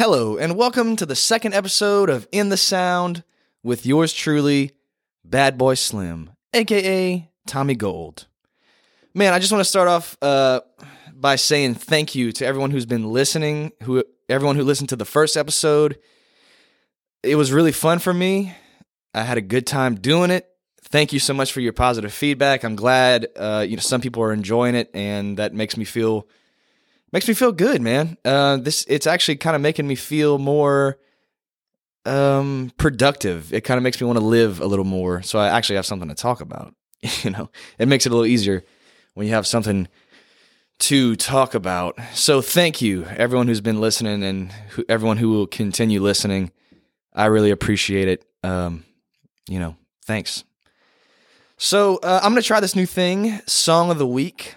Hello, and welcome to the second episode of In the Sound with yours truly, Bad Boy Slim, aka Tommy Gold. Man, I just want to start off uh, by saying thank you to everyone who's been listening, who everyone who listened to the first episode. It was really fun for me. I had a good time doing it. Thank you so much for your positive feedback. I'm glad uh, you know some people are enjoying it, and that makes me feel makes me feel good, man. Uh, this it's actually kind of making me feel more um, productive. It kind of makes me want to live a little more. So I actually have something to talk about. you know, it makes it a little easier when you have something to talk about. So thank you, everyone who's been listening and who, everyone who will continue listening. I really appreciate it. Um, you know, thanks. So uh, I'm gonna try this new thing, song of the week.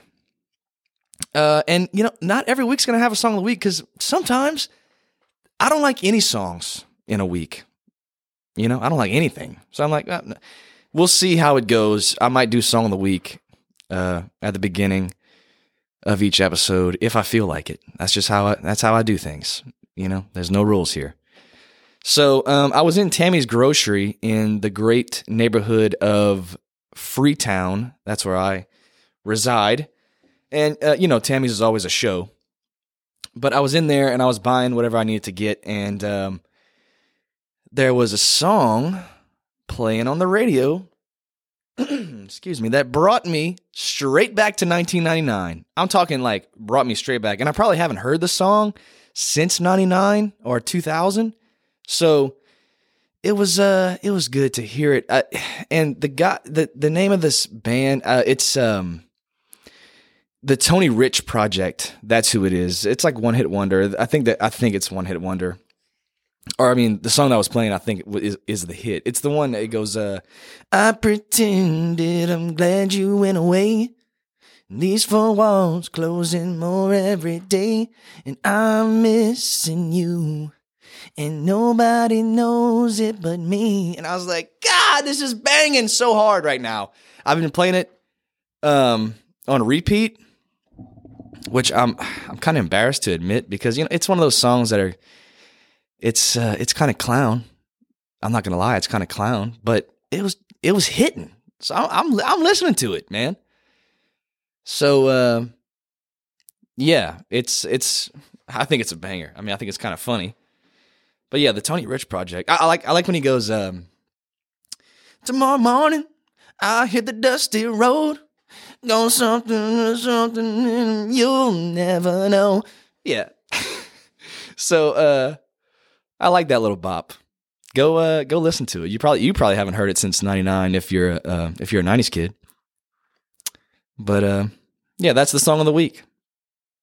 Uh, and you know, not every week's gonna have a song of the week because sometimes I don't like any songs in a week. You know, I don't like anything. So I'm like, uh, we'll see how it goes. I might do song of the week uh, at the beginning of each episode if I feel like it. That's just how I, that's how I do things. You know, there's no rules here. So um, I was in Tammy's Grocery in the great neighborhood of Freetown. That's where I reside. And, uh, you know, Tammy's is always a show. But I was in there and I was buying whatever I needed to get. And um, there was a song playing on the radio, excuse me, that brought me straight back to 1999. I'm talking like brought me straight back. And I probably haven't heard the song since 99 or 2000. So it was uh it was good to hear it. And the guy the the name of this band uh it's um the Tony Rich Project. That's who it is. It's like one hit wonder. I think that I think it's one hit wonder. Or I mean, the song that I was playing, I think is is the hit. It's the one that goes, uh, "I pretended I'm glad you went away. These four walls closing more every day, and I'm missing you." And nobody knows it but me. And I was like, God, this is banging so hard right now. I've been playing it um, on repeat which I'm I'm kind of embarrassed to admit because you know it's one of those songs that are it's uh, it's kind of clown. I'm not gonna lie, it's kind of clown, but it was it was hitting. So I'm I'm listening to it, man. So uh, yeah, it's it's I think it's a banger. I mean, I think it's kind of funny. But yeah, the Tony Rich project. I, I like I like when he goes um, tomorrow morning I hit the dusty road Go something, or something, you'll never know. Yeah. so uh I like that little bop. Go uh go listen to it. You probably you probably haven't heard it since 99 if you're uh if you're a 90s kid. But uh yeah, that's the song of the week.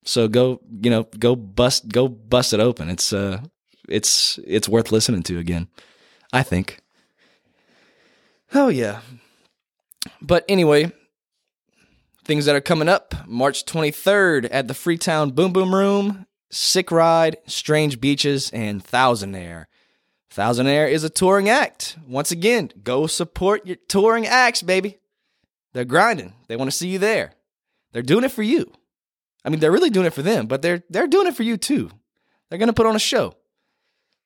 So go, you know, go bust go bust it open. It's uh it's it's worth listening to again. I think. Oh yeah. But anyway, Things that are coming up March 23rd at the Freetown Boom Boom Room, Sick Ride, Strange Beaches, and Thousandaire. Thousandaire is a touring act. Once again, go support your touring acts, baby. They're grinding. They want to see you there. They're doing it for you. I mean, they're really doing it for them, but they're they're doing it for you too. They're gonna put on a show.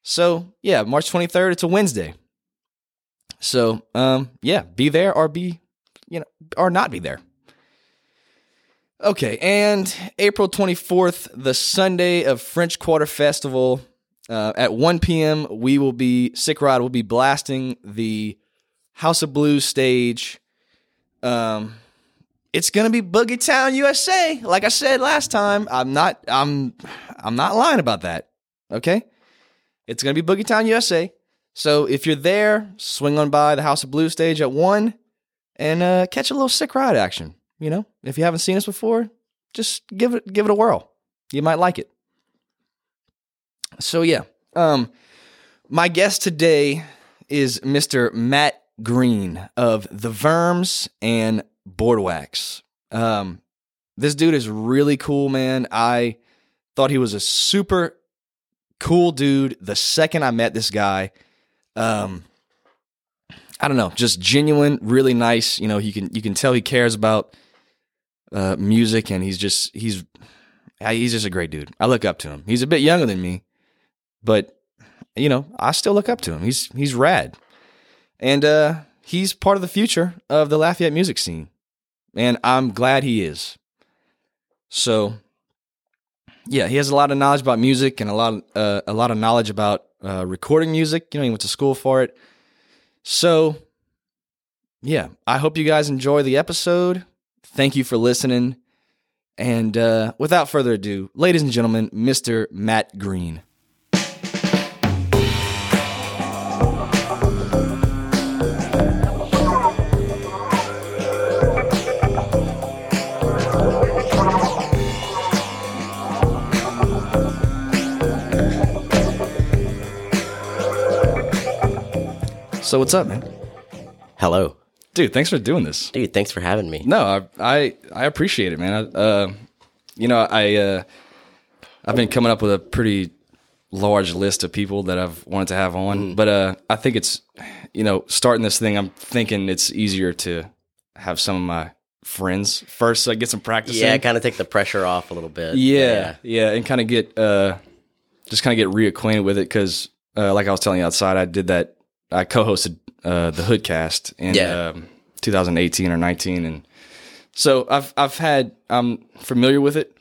So yeah, March 23rd, it's a Wednesday. So um, yeah, be there or be, you know, or not be there. Okay, and April 24th, the Sunday of French Quarter Festival, uh, at 1 p.m., we will be, Sick Ride will be blasting the House of Blues stage. Um, it's gonna be Boogie Town, USA. Like I said last time, I'm not, I'm, I'm not lying about that. Okay, it's gonna be Boogie Town, USA. So if you're there, swing on by the House of Blues stage at one, and uh, catch a little Sick Ride action. You know, if you haven't seen us before, just give it give it a whirl. You might like it. So yeah, um, my guest today is Mr. Matt Green of the Verms and Bored Wax. Um, this dude is really cool, man. I thought he was a super cool dude the second I met this guy. Um, I don't know, just genuine, really nice. You know, you can you can tell he cares about uh, music, and he's just he's he's just a great dude. I look up to him. He's a bit younger than me, but you know, I still look up to him. He's he's rad, and uh, he's part of the future of the Lafayette music scene, and I'm glad he is. So, yeah, he has a lot of knowledge about music and a lot uh, a lot of knowledge about uh, recording music. You know, he went to school for it. So, yeah, I hope you guys enjoy the episode. Thank you for listening. And uh, without further ado, ladies and gentlemen, Mr. Matt Green. So what's up, man? Hello. Dude, thanks for doing this. Dude, thanks for having me. No, I I, I appreciate it, man. I, uh, you know, I uh, I've been coming up with a pretty large list of people that I've wanted to have on, but uh, I think it's you know starting this thing. I'm thinking it's easier to have some of my friends first, so I get some practice. Yeah, kind of take the pressure off a little bit. yeah, yeah, and kind of get uh, just kind of get reacquainted with it because, uh, like I was telling you outside, I did that. I co-hosted uh, the Hoodcast in Yeah. um, 2018 or 19, and so I've I've had I'm familiar with it,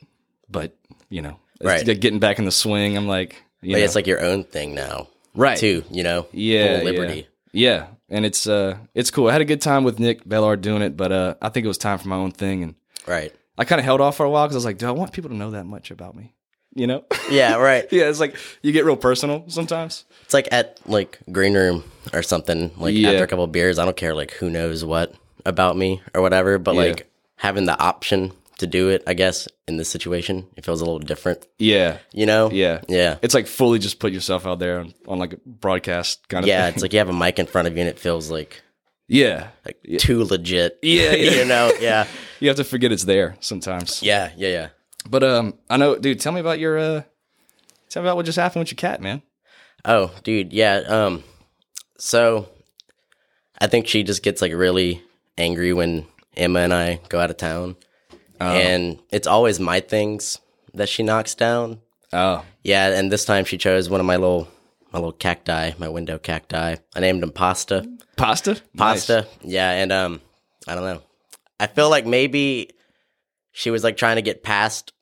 but you know, it's Right. getting back in the swing, I'm like, you it's like your own thing now, right, too, you know? yeah, Full liberty. yeah, yeah, and it's uh, it's cool. I had a good time with Nick Bellard doing it, but uh, I think it was time for my own thing, and Right. I kind of held off for a while because I was like, do I want people to know that much about me? You know? Yeah, right. yeah, it's like you get real personal sometimes. It's like at like green room or something. Like Yeah. after a couple of beers, I don't care like who knows what about me or whatever. But Yeah. like having the option to do it, I guess in this situation, it feels a little different. Yeah, You know? yeah, Yeah. It's like fully just put yourself out there on, on like a broadcast kind of. Yeah, thing. it's like you have a mic in front of you and it feels like yeah, like too legit. Yeah, yeah. you know? Yeah. you have to forget it's there sometimes. Yeah, yeah, yeah. But um, I know, dude. Tell me about your uh, tell me about what just happened with your cat, man. Oh, dude, yeah. Um, so I think she just gets like really angry when Emma and I go out of town, and it's always my things that she knocks down. Oh, Yeah, and this time she chose one of my little my little cacti, my window cacti. I named him Pasta. pasta, Pasta. Yeah, and um, I don't know. I feel like maybe she was like trying to get past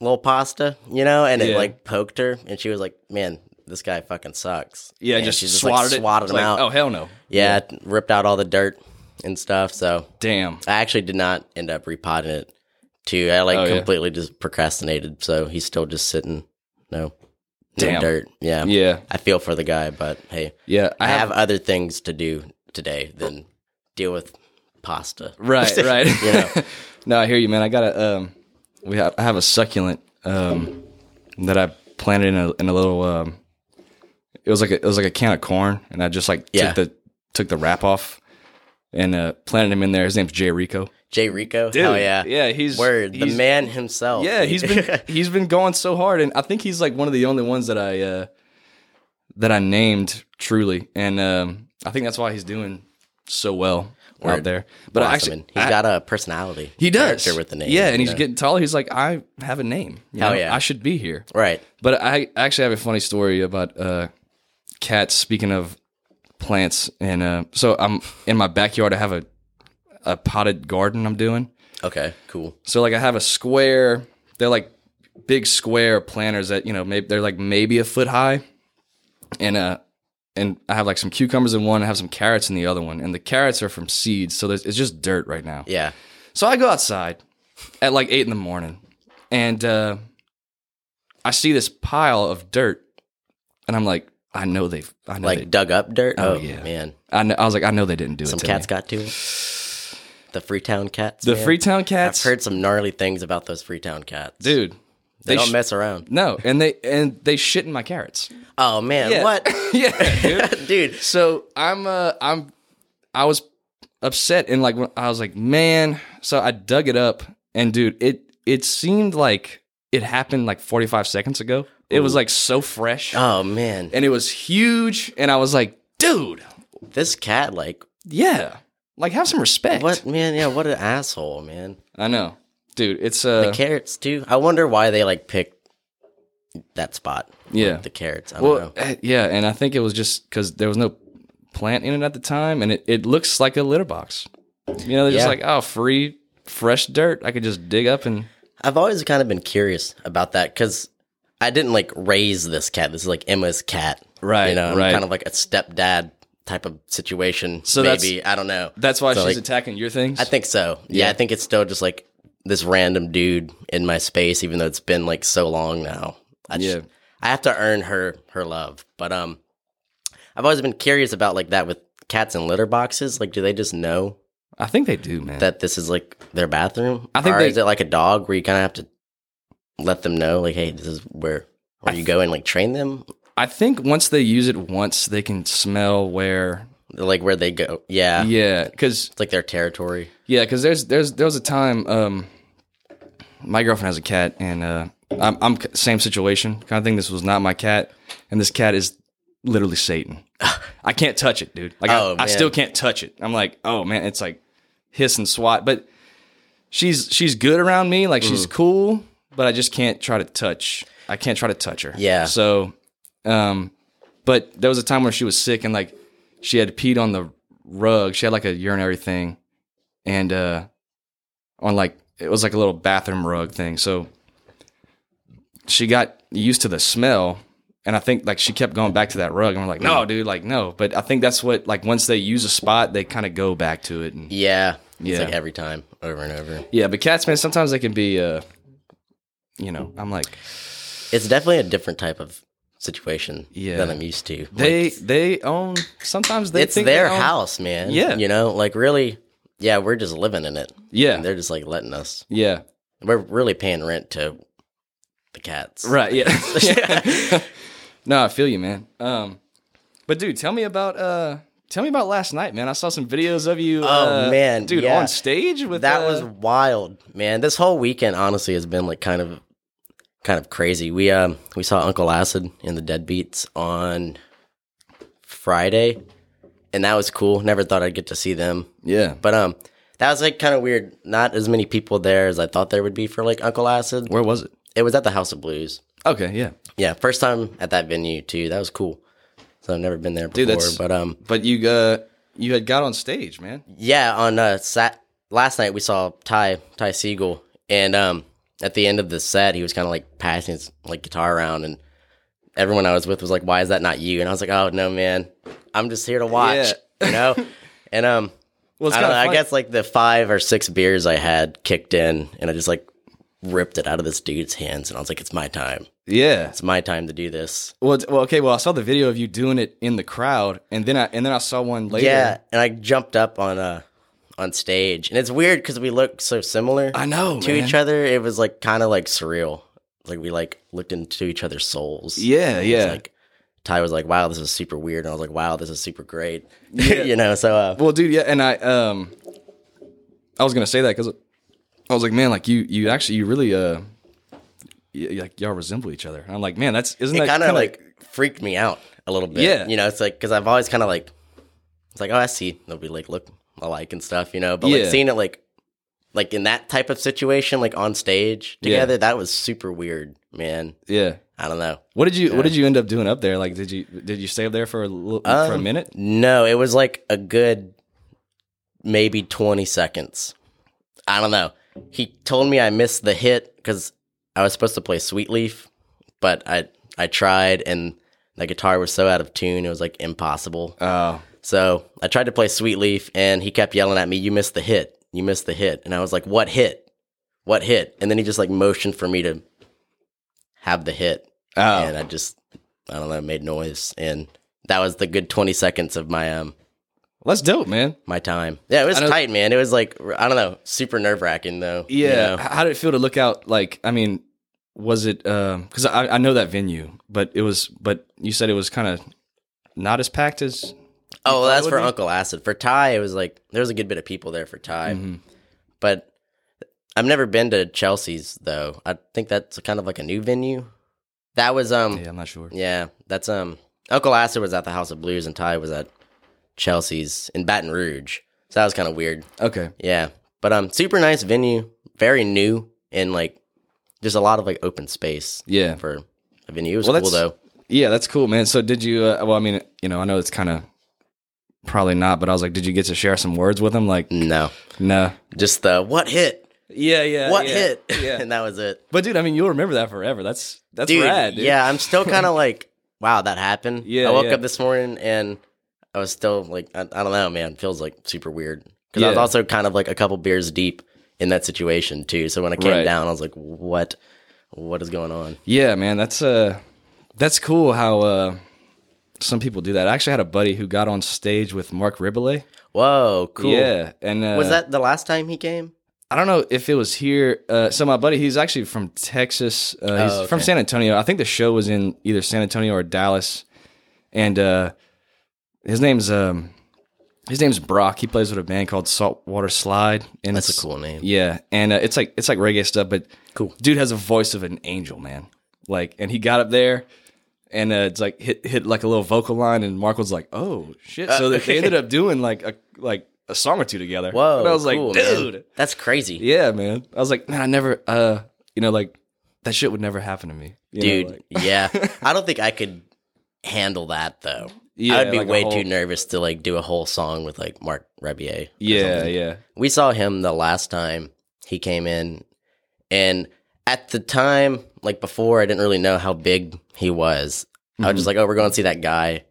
little pasta, you know, and it Yeah. like poked her, and she was like, "Man, this guy fucking sucks." Yeah, and just, she swatted like, it. swatted It's him like, out. Oh hell no. Yeah, ripped out all the dirt and stuff. So Damn. I actually did not end up repotting it. Too, I like Oh, yeah. completely just procrastinated. So he's still just sitting. No, Damn. no dirt. Yeah, Yeah, I feel for the guy, but hey, yeah. I have other things to do today than deal with pasta. Right, right. you know, no, I hear you, man. I got a um, we have I have a succulent um that I planted in a in a little um, it was like a, it was like a can of corn, and I just like Yeah. took the took the wrap off and uh planted him in there. His name's Jay Rico. Jay Rico. oh yeah, yeah. He's Word, the man himself. Yeah, he's been he's been going so hard, and I think he's like one of the only ones that I uh that I named truly, and um I think that's why he's doing so well out there. But I Blossoming. actually, he's I- got a personality. He does character with the name. Yeah, and he's know? getting taller. He's like, I have a name. You Hell know? yeah. I should be here. right. But I actually have a funny story about uh, cats. Speaking of plants, and uh, so I'm in my backyard. I have a a potted garden I'm doing. Okay. Cool. So like I have a square. They're like big square planters that you know maybe they're like maybe a foot high, and uh and I have like some cucumbers in one. I have some carrots in the other one, and the carrots are from seeds. So there's, it's just dirt right now. Yeah. So I go outside at like eight in the morning, and uh, I see this pile of dirt, and I'm like, I know they've, I know Like they, dug up dirt. Oh, Oh, yeah. man. I, know, I was like, I know they didn't do Some it. to cats me. got to it. The Freetown cats. the man. Freetown cats. I've heard some gnarly things about those Freetown cats, dude. They, don't sh- mess around. No, and they and they shit in my carrots. Oh man, Yeah. what, yeah, dude. dude? So I'm uh I'm I was upset and like I was like, man. So I dug it up and dude, it it seemed like it happened like 45 seconds ago. It was like so fresh Oh man, and it was huge and I was like, dude, this cat, like, yeah. Like have some respect. what, man? Yeah, what an asshole, man. I know. Dude, it's uh The carrots too. I wonder why they like picked, that spot. Yeah. the carrots. I don't Well, know. eh, yeah, and I think it was just because there was no plant in it at the time, and it, it looks like a litter box. You know, they're just like, oh, free, fresh dirt. I could just dig up and. I've always kind of been curious about that because I didn't like raise this cat. This is like Emma's cat, Right, You know, right. kind of like a stepdad type of situation. So maybe I don't know. That's why So, she's like, attacking your things. I think so. Yeah, Yeah. I think it's still just like this random dude in my space, even though it's been like so long now. I just, Yeah. I have to earn her her love. But um, I've always been curious about like that with cats and litter boxes. Like, do they just know I think they do, man. that this is like their bathroom? I think or they- is it like a dog where you kind of have to let them know, like, hey, this is where where you go and like train them, I think once they use it once, they can smell where. like where they go. Yeah, Yeah, because it's like their territory. Yeah, because there's there's there was a time um, my girlfriend has a cat, and uh, I'm I'm same situation kind of thing. This was not my cat, and this cat is literally Satan. I can't touch it, dude. Like Oh, I, I still can't touch it. I'm like, oh man, it's like hiss and swat, but she's she's good around me. Like Mm. she's cool, but I just can't try to touch. I can't try to touch her. Yeah. So, um, but there was a time where she was sick and like she had peed on the rug. She had like a urinary thing, and uh, on like it was like a little bathroom rug thing. So she got used to the smell, and I think like she kept going back to that rug. And we're like, no, dude, like no. But I think that's what like once they use a spot, they kind of go back to it. And Yeah, it's Yeah. like every time, over and over. yeah, but cats, man, sometimes they can be, uh, you know, I'm like It's definitely a different type of situation Yeah. than I'm used to. Like, they they own. Sometimes they it's think their own- house, man. Yeah. you know, like really, yeah, we're just living in it. Yeah, And they're just like letting us. yeah, We're really paying rent to the cats. right, yeah. yeah. no, I feel you, man. Um, but dude, tell me about uh, tell me about last night, man. I saw some videos of you. Oh, uh, man, dude, yeah. on stage with That uh, was wild, man. This whole weekend, honestly, has been like kind of, kind of crazy. We um we saw Uncle Acid in the Deadbeats on Friday, and that was cool. Never thought I'd get to see them. yeah, But um, that was like kind of weird. Not as many people there as I thought there would be for like Uncle Acid. where was it? It was at the House of Blues. Okay, yeah, Yeah, first time at that venue too. That was cool. So I've never been there before. Dude, but um, but you uh, you had got on stage, man. yeah, on uh, sat last night we saw Ty Ty Segall, and um, at the end of the set, he was kind of like passing his like guitar around, and everyone I was with was like, "Why is that not you?" And I was like, "Oh no, man, I'm just here to watch," you know. and um, Well, I don't know. I guess like the five or six beers I had kicked in, and I just like ripped it out of this dude's hands, and I was like, "It's my time. Yeah. It's my time to do this." Well, well, okay. Well, I saw the video of you doing it in the crowd, and then I and then I saw one later. Yeah, and I jumped up on uh on stage, and it's weird because we look so similar I know to man. each other. It was like kind of like surreal. Like we like looked into each other's souls. Yeah, yeah. like Ty was like, "Wow, this is super weird," and I was like, "Wow, this is super great." you know, so uh, Well, dude, yeah, and I um, I was gonna say that because I was like, man, like you, you actually, you really, uh, like y'all resemble each other. And I'm like, man, that's isn't it that kind of like freaked me out a little bit. Yeah. you know, it's like because I've always kind of like it's like, oh, I see they'll be like look alike and stuff, you know, but Yeah. like seeing it like like in that type of situation, like on stage Yeah. together, that was super weird, man. yeah. I don't know. What did you What did you end up doing up there? Like, did you did you stay up there for a little, for a Um, minute? No, it was like a good maybe 20 seconds. I don't know. He told me I missed the hit because I was supposed to play Sweet Leaf, but I I tried and the guitar was so out of tune it was like impossible. Oh, So I tried to play Sweet Leaf and he kept yelling at me, "You missed the hit. You missed the hit." And I was like, "What hit? What hit?" And then he just like motioned for me to have the hit oh, and I just I don't know made noise and that was the good 20 seconds of my um that's dope, man. my time. Yeah, it was tight, man. It was like I don't know, super nerve wracking though. you Yeah. know? How did it feel to look out? Like, I mean, was it? um, Because I I know that venue, but it was. But you said it was kind of not as packed as. Oh, well, that's for be? Uncle Acid. For Ty, it was like there was a good bit of people there for Ty, Mhm. but I've never been to Chelsea's though. I think that's kind of like a new venue. That was um Yeah, I'm not sure. yeah, that's um Uncle Acid was at the House of Blues and Ty was at Chelsea's in Baton Rouge. So that was kind of weird. Okay. Yeah, but um, super nice venue, very new, and like just a lot of like open space Yeah. for a venue. It was Well, cool though. Yeah, that's cool, man. So did you? Uh, well, I mean, you know, I know it's kind of probably not, but I was like, did you get to share some words with him? Like, No, no. just the what hit, Yeah, yeah. what yeah, hit, Yeah. and that was it. but dude, I mean, you'll remember that forever. That's that's dude, rad. Dude. Yeah, I'm still kind of like, wow, that happened. Yeah, I woke yeah. up this morning and I was still like, I, I don't know, man. It feels like super weird because I was also kind of like a couple beers deep in that situation too. So when I came Right. down, I was like, what, what is going on? Yeah, man, that's uh that's cool how uh some people do that. I actually had a buddy who got on stage with Marc Rebillet. Whoa, cool. Yeah, and uh, Was that the last time he came? I don't know if it was here. Uh, so my buddy, he's actually from Texas. Uh, he's Oh, from. San Antonio. I think the show was in either San Antonio or Dallas. And uh, his name's um, his name's Brock. He plays with a band called Saltwater Slide. And That's a cool name. Yeah, and uh, it's like it's like reggae stuff, but Cool. Dude has a voice of an angel, man. Like, and he got up there. And uh, it's like hit hit like a little vocal line, and Mark was like, "Oh shit!" So they, they ended up doing like a like a song or two together. Whoa, and I was cool, like, man. "Dude, that's crazy, yeah, man. I was like, man, I never, uh, you know, like that shit would never happen to me, you know, dude. like- yeah, I don't think I could handle that though. Yeah, I'd be like way whole- too nervous to like do a whole song with like Marc Rebillet. yeah, something. yeah, we saw him the last time he came in and at the time like before i didn't really know how big he was i was Mm-hmm. just like oh we're going to see that guy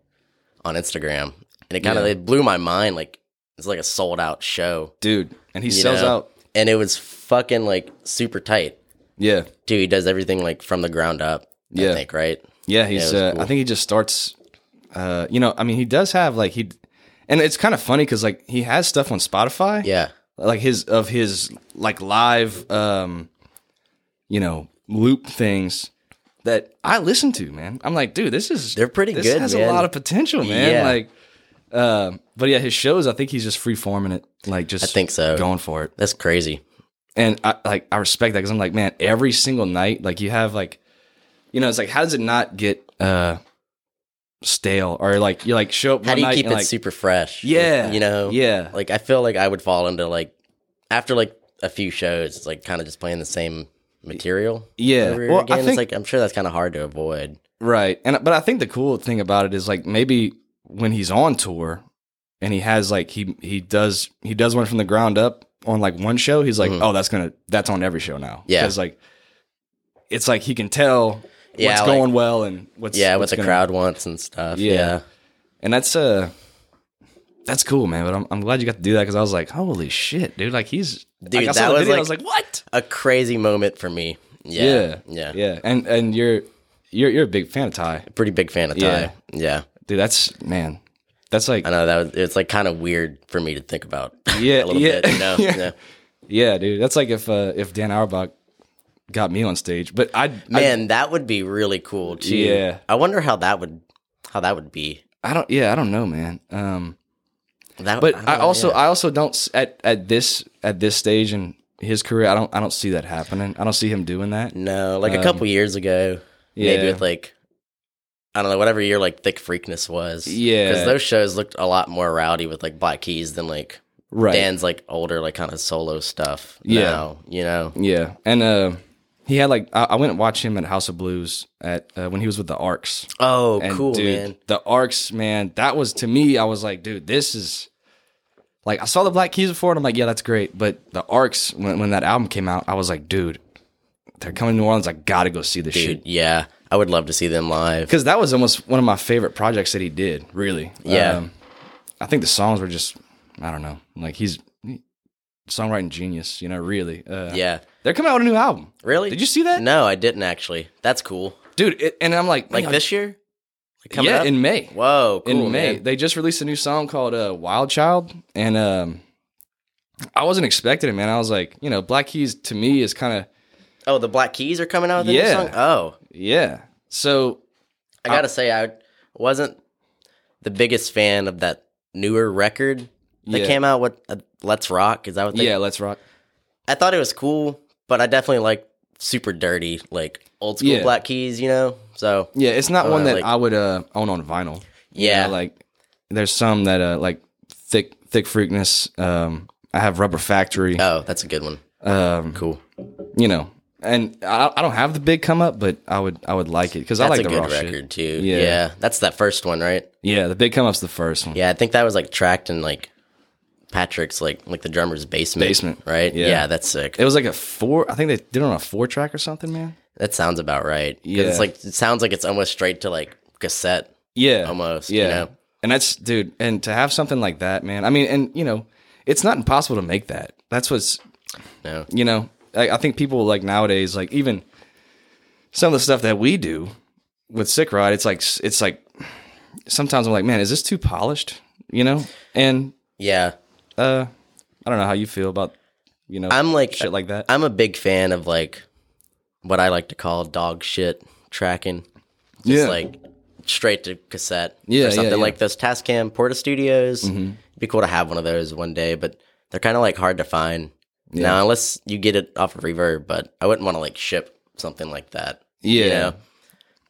on instagram and it kind of Yeah. it blew my mind like it's like a sold out show dude. And he you sells know? out. and it was fucking like super tight Yeah, dude he does everything like from the ground up Yeah. i think right yeah. He's. was uh, cool. I think he just starts. Uh, you know, I mean, he does have like he, and it's kind of funny because like he has stuff on Spotify. yeah like his of his like live um you know loop things that I listen to, man. I'm like, dude, this is They're pretty this good, has man. a lot of potential, man. Yeah. Like um but yeah, his shows, I think he's just free forming it, like just I think so. going for it. that's crazy And I like I respect that because I'm like, man, every single night, like you have like you know, it's like how does it not get uh stale or like you like show up how one do you night keep and, it like, super fresh Yeah. you know Yeah. like I feel like I would fall into like after like a few shows, it's like kind of just playing the same material. Yeah. over Well, I again. think- it's like I'm sure that's kind of hard to avoid. Right. And but I think the cool thing about it is like maybe when he's on tour and he has like he he does he does one from the ground up on like one show, he's like, Mhm. "Oh, that's going to that's on every show now." Yeah. Cuz like it's like he can tell Yeah, what's like- going well and what's yeah, what's what the gonna- crowd wants and stuff. Yeah. Yeah. And that's uh that's cool, man. But I'm, I'm glad you got to do that because I was like, holy shit, dude! Like he's Dude, like, that was, video, I was like, what? a crazy moment for me. Yeah, Yeah, yeah, yeah. And and you're you're you're a big fan of Ty, Pretty big fan of Ty. Yeah. Yeah, dude. That's man. That's like I know that was. It's like kind of weird for me to think about. Yeah, a little yeah, bit. You know. yeah. Yeah. Yeah, dude. That's like if uh, if Dan Auerbach got me on stage. But I Man, that would be really cool too. Yeah. I wonder how that would how that would be. I, I don't yeah, I don't know, man. Um That, but don't I, also yeah. I also don't at at this at this stage in his career, I don't I don't see that happening. I don't see him doing that. No, like a Um, couple years ago, Yeah. maybe with like I don't know whatever year like Thick Freakness was. Yeah. because those shows looked a lot more rowdy with like Black Keys than like Right. Dan's like older like kind of solo stuff. Yeah. now, you know. Yeah. And uh he had like I, I went and watched him at House of Blues at uh, when he was with the Arcs. Oh, And cool, dude, man. The Arcs, man, that was to me, I was like, dude, this is like I saw the Black Keys before and I'm like, yeah, that's great. But the Arcs, when, when that album came out, I was like, dude, they're coming to New Orleans. I gotta go see this Dude, shit. yeah, I would love to see them live. Because that was almost one of my favorite projects that he did, really. Yeah. Um, I think the songs were just I don't know. Like he's he- songwriting genius, you know, really. Uh, Yeah, They're coming out with a new album. really? Did you see that? No, I didn't actually. That's cool. Dude, it, and I'm like, Like this year? Coming yeah, up? in May. Whoa, cool, in May. man. They just released a new song called uh, Wild Child. And um, I wasn't expecting it, man. I was like, you know, Black Keys to me is kind of, Oh, the Black Keys are coming out with a Yeah. new song. Oh, yeah. So, I gotta say, I wasn't the biggest fan of that newer record that Yeah. came out with uh, "Let's Rock." Is that what? They, yeah, let's rock. I thought it was cool, but I definitely like super dirty, like old school Yeah. Black Keys. You know, so Yeah, it's not Uh, one that like- I would uh, own on vinyl. You Yeah. know, like there's some that uh, like thick, thick freakness. Um, I have Rubber Factory. oh, that's a good one. Um, Cool. you know, and I, I don't have the big come up, but I would I would like it because I like a the good raw record shit. too. Yeah. Yeah. that's that first one, right? Yeah, the big come up's the first one. Yeah, I think that was like tracked in like Patrick's like like the drummer's basement. Basement. right? Yeah. Yeah, that's sick. It was like a four. I think they did it on a four track or something, man. That sounds about right. Yeah. it's like it sounds like it's almost straight to like cassette. Yeah, Almost, you Yeah, know? and that's dude, and to have something like that, man. I mean, and you know, it's not impossible to make that. That's what's No, you know. I, I think people like nowadays, like even some of the stuff that we do with Sick Ride, it's like it's like sometimes I'm like, man, is this too polished? You know, and yeah, uh, I don't know how you feel about you know I'm like shit like that. I'm a big fan of like what I like to call dog shit tracking. Just Yeah. like straight to cassette. Yeah, Or something yeah, Mm-hmm. yeah. like those Tascam Porta Studios. It'd be cool to have one of those one day, but they're kind of like hard to find. Now, unless you get it off of reverb, but I wouldn't want to like ship something like that. Yeah. You know?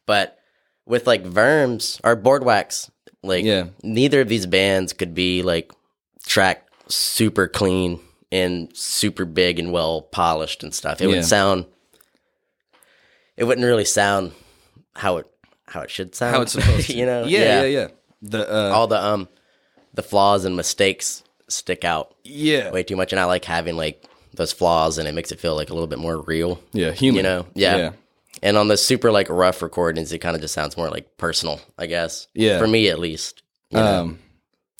But with like Verms or Bored Wax, like Yeah. neither of these bands could be like tracked super clean and super big and well polished and stuff. It Yeah. would sound it wouldn't really sound how it how it should sound. How it's supposed to, you know? Yeah, yeah, yeah. The uh, All the um the flaws and mistakes stick out yeah, way too much and I like having like those flaws and it makes it feel like a little bit more real. yeah, human. You know? Yeah. yeah. And on the super like rough recordings, it kind of just sounds more like personal, I guess. Yeah. For me at least. you know? Um,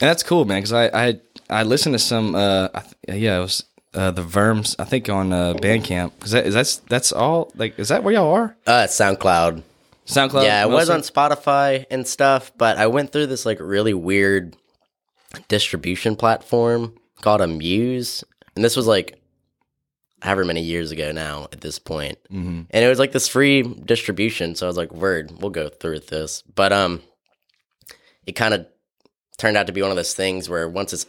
and that's cool, man. Because I I I listened to some. Uh, I th- yeah, it was uh, the Verms. I think on uh, Bandcamp. Because that is that's that's all. Like, is that where y'all are? uh SoundCloud. SoundCloud. yeah, it was on Spotify and stuff, but I went through this like really weird distribution platform called Amuse. And this was like however many years ago now at this point. Mm-hmm. And it was like this free distribution. So I was like, word, we'll go through with this. But um it kind of turned out to be one of those things where once it's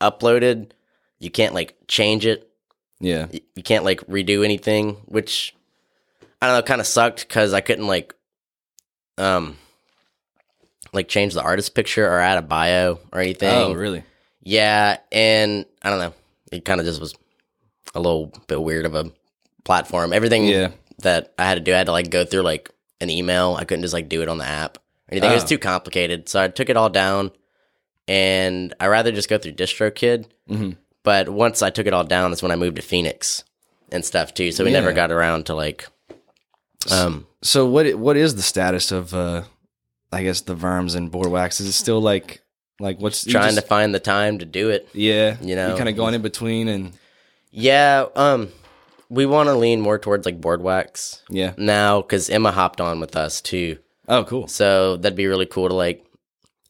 uploaded, you can't like change it Yeah, you can't like redo anything, which I don't know, kind of sucked because I couldn't like, um, like change the artist picture or add a bio or anything. Oh, really? Yeah, and I don't know, it kind of just was a little bit weird of a platform. Everything Yeah. that I had to do, I had to like go through like an email. I couldn't just like do it on the app or anything. It was Oh. too complicated, so I took it all down, and I rather just go through DistroKid. Mhm. But once I took it all down, that's when I moved to Phoenix and stuff too. So we Yeah. never got around to like, um, So what what is the status of uh, I guess the Verms and Bored Wax? Is it still like like what's trying just- to find the time to do it. Yeah, you know. you kind of going in between and Yeah, um, we want to lean more towards like Bored Wax yeah. now because Emma hopped on with us too. Oh, cool. So that'd be really cool to like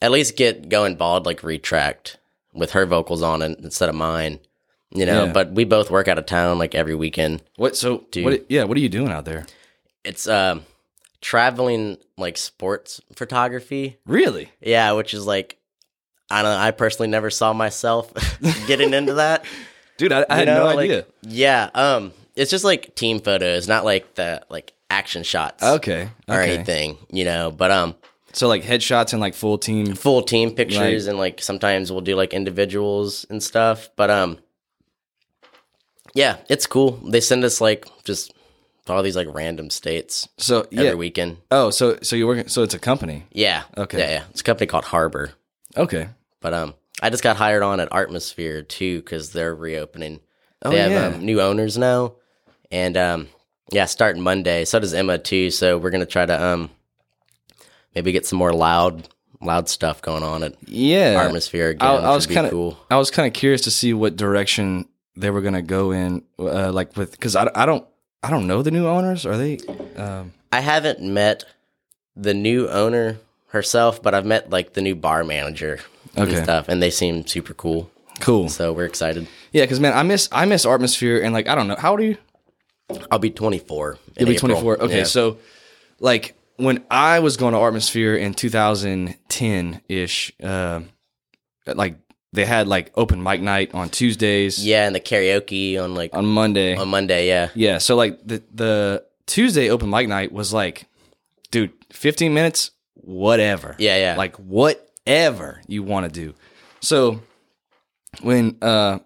at least get going bald like retracked with her vocals on it instead of mine. You know, Yeah. but we both work out of town like every weekend. What so? What? Yeah. What are you doing out there? It's um traveling like sports photography. Really? Yeah, which is like I don't know, I personally never saw myself getting into that. Dude, I, I had know, no like- idea. Yeah, um it's just like team photos, not like the like action shots Okay. or okay. anything, you know, but um So like headshots and like full team. full team pictures Right. and like sometimes we'll do like individuals and stuff but um yeah it's cool they send us like just all these like random states So every yeah. weekend Oh, so so you're working. So it's a company. yeah Okay. yeah, yeah it's a company called harbor Okay. but um i just got hired on at atmosphere too because they're reopening Oh, they have yeah. um, new owners now and um yeah starting monday so does emma too so we're gonna try to um maybe get some more loud loud stuff going on at Yeah. atmosphere again I, I was kind of cool I was kind of curious to see what direction they were gonna go in, uh, like with because I, I don't I don't know the new owners. Are they? Um, I haven't met the new owner herself, but I've met like the new bar manager Okay. and stuff, and they seem super cool. cool. So we're excited. Yeah, because man, I miss I miss Atmosphere and like I don't know how old are you? I'll be 24. You'll be 24. Okay, Yeah. so like when I was going to Atmosphere in 2010 ish, uh, like they had like open mic night on Tuesdays, yeah, and the karaoke on like on Monday. on Monday. Yeah, yeah, so like the the Tuesday open mic night was like, dude, 15 minutes, whatever. yeah, yeah. like whatever you want to do. So when uh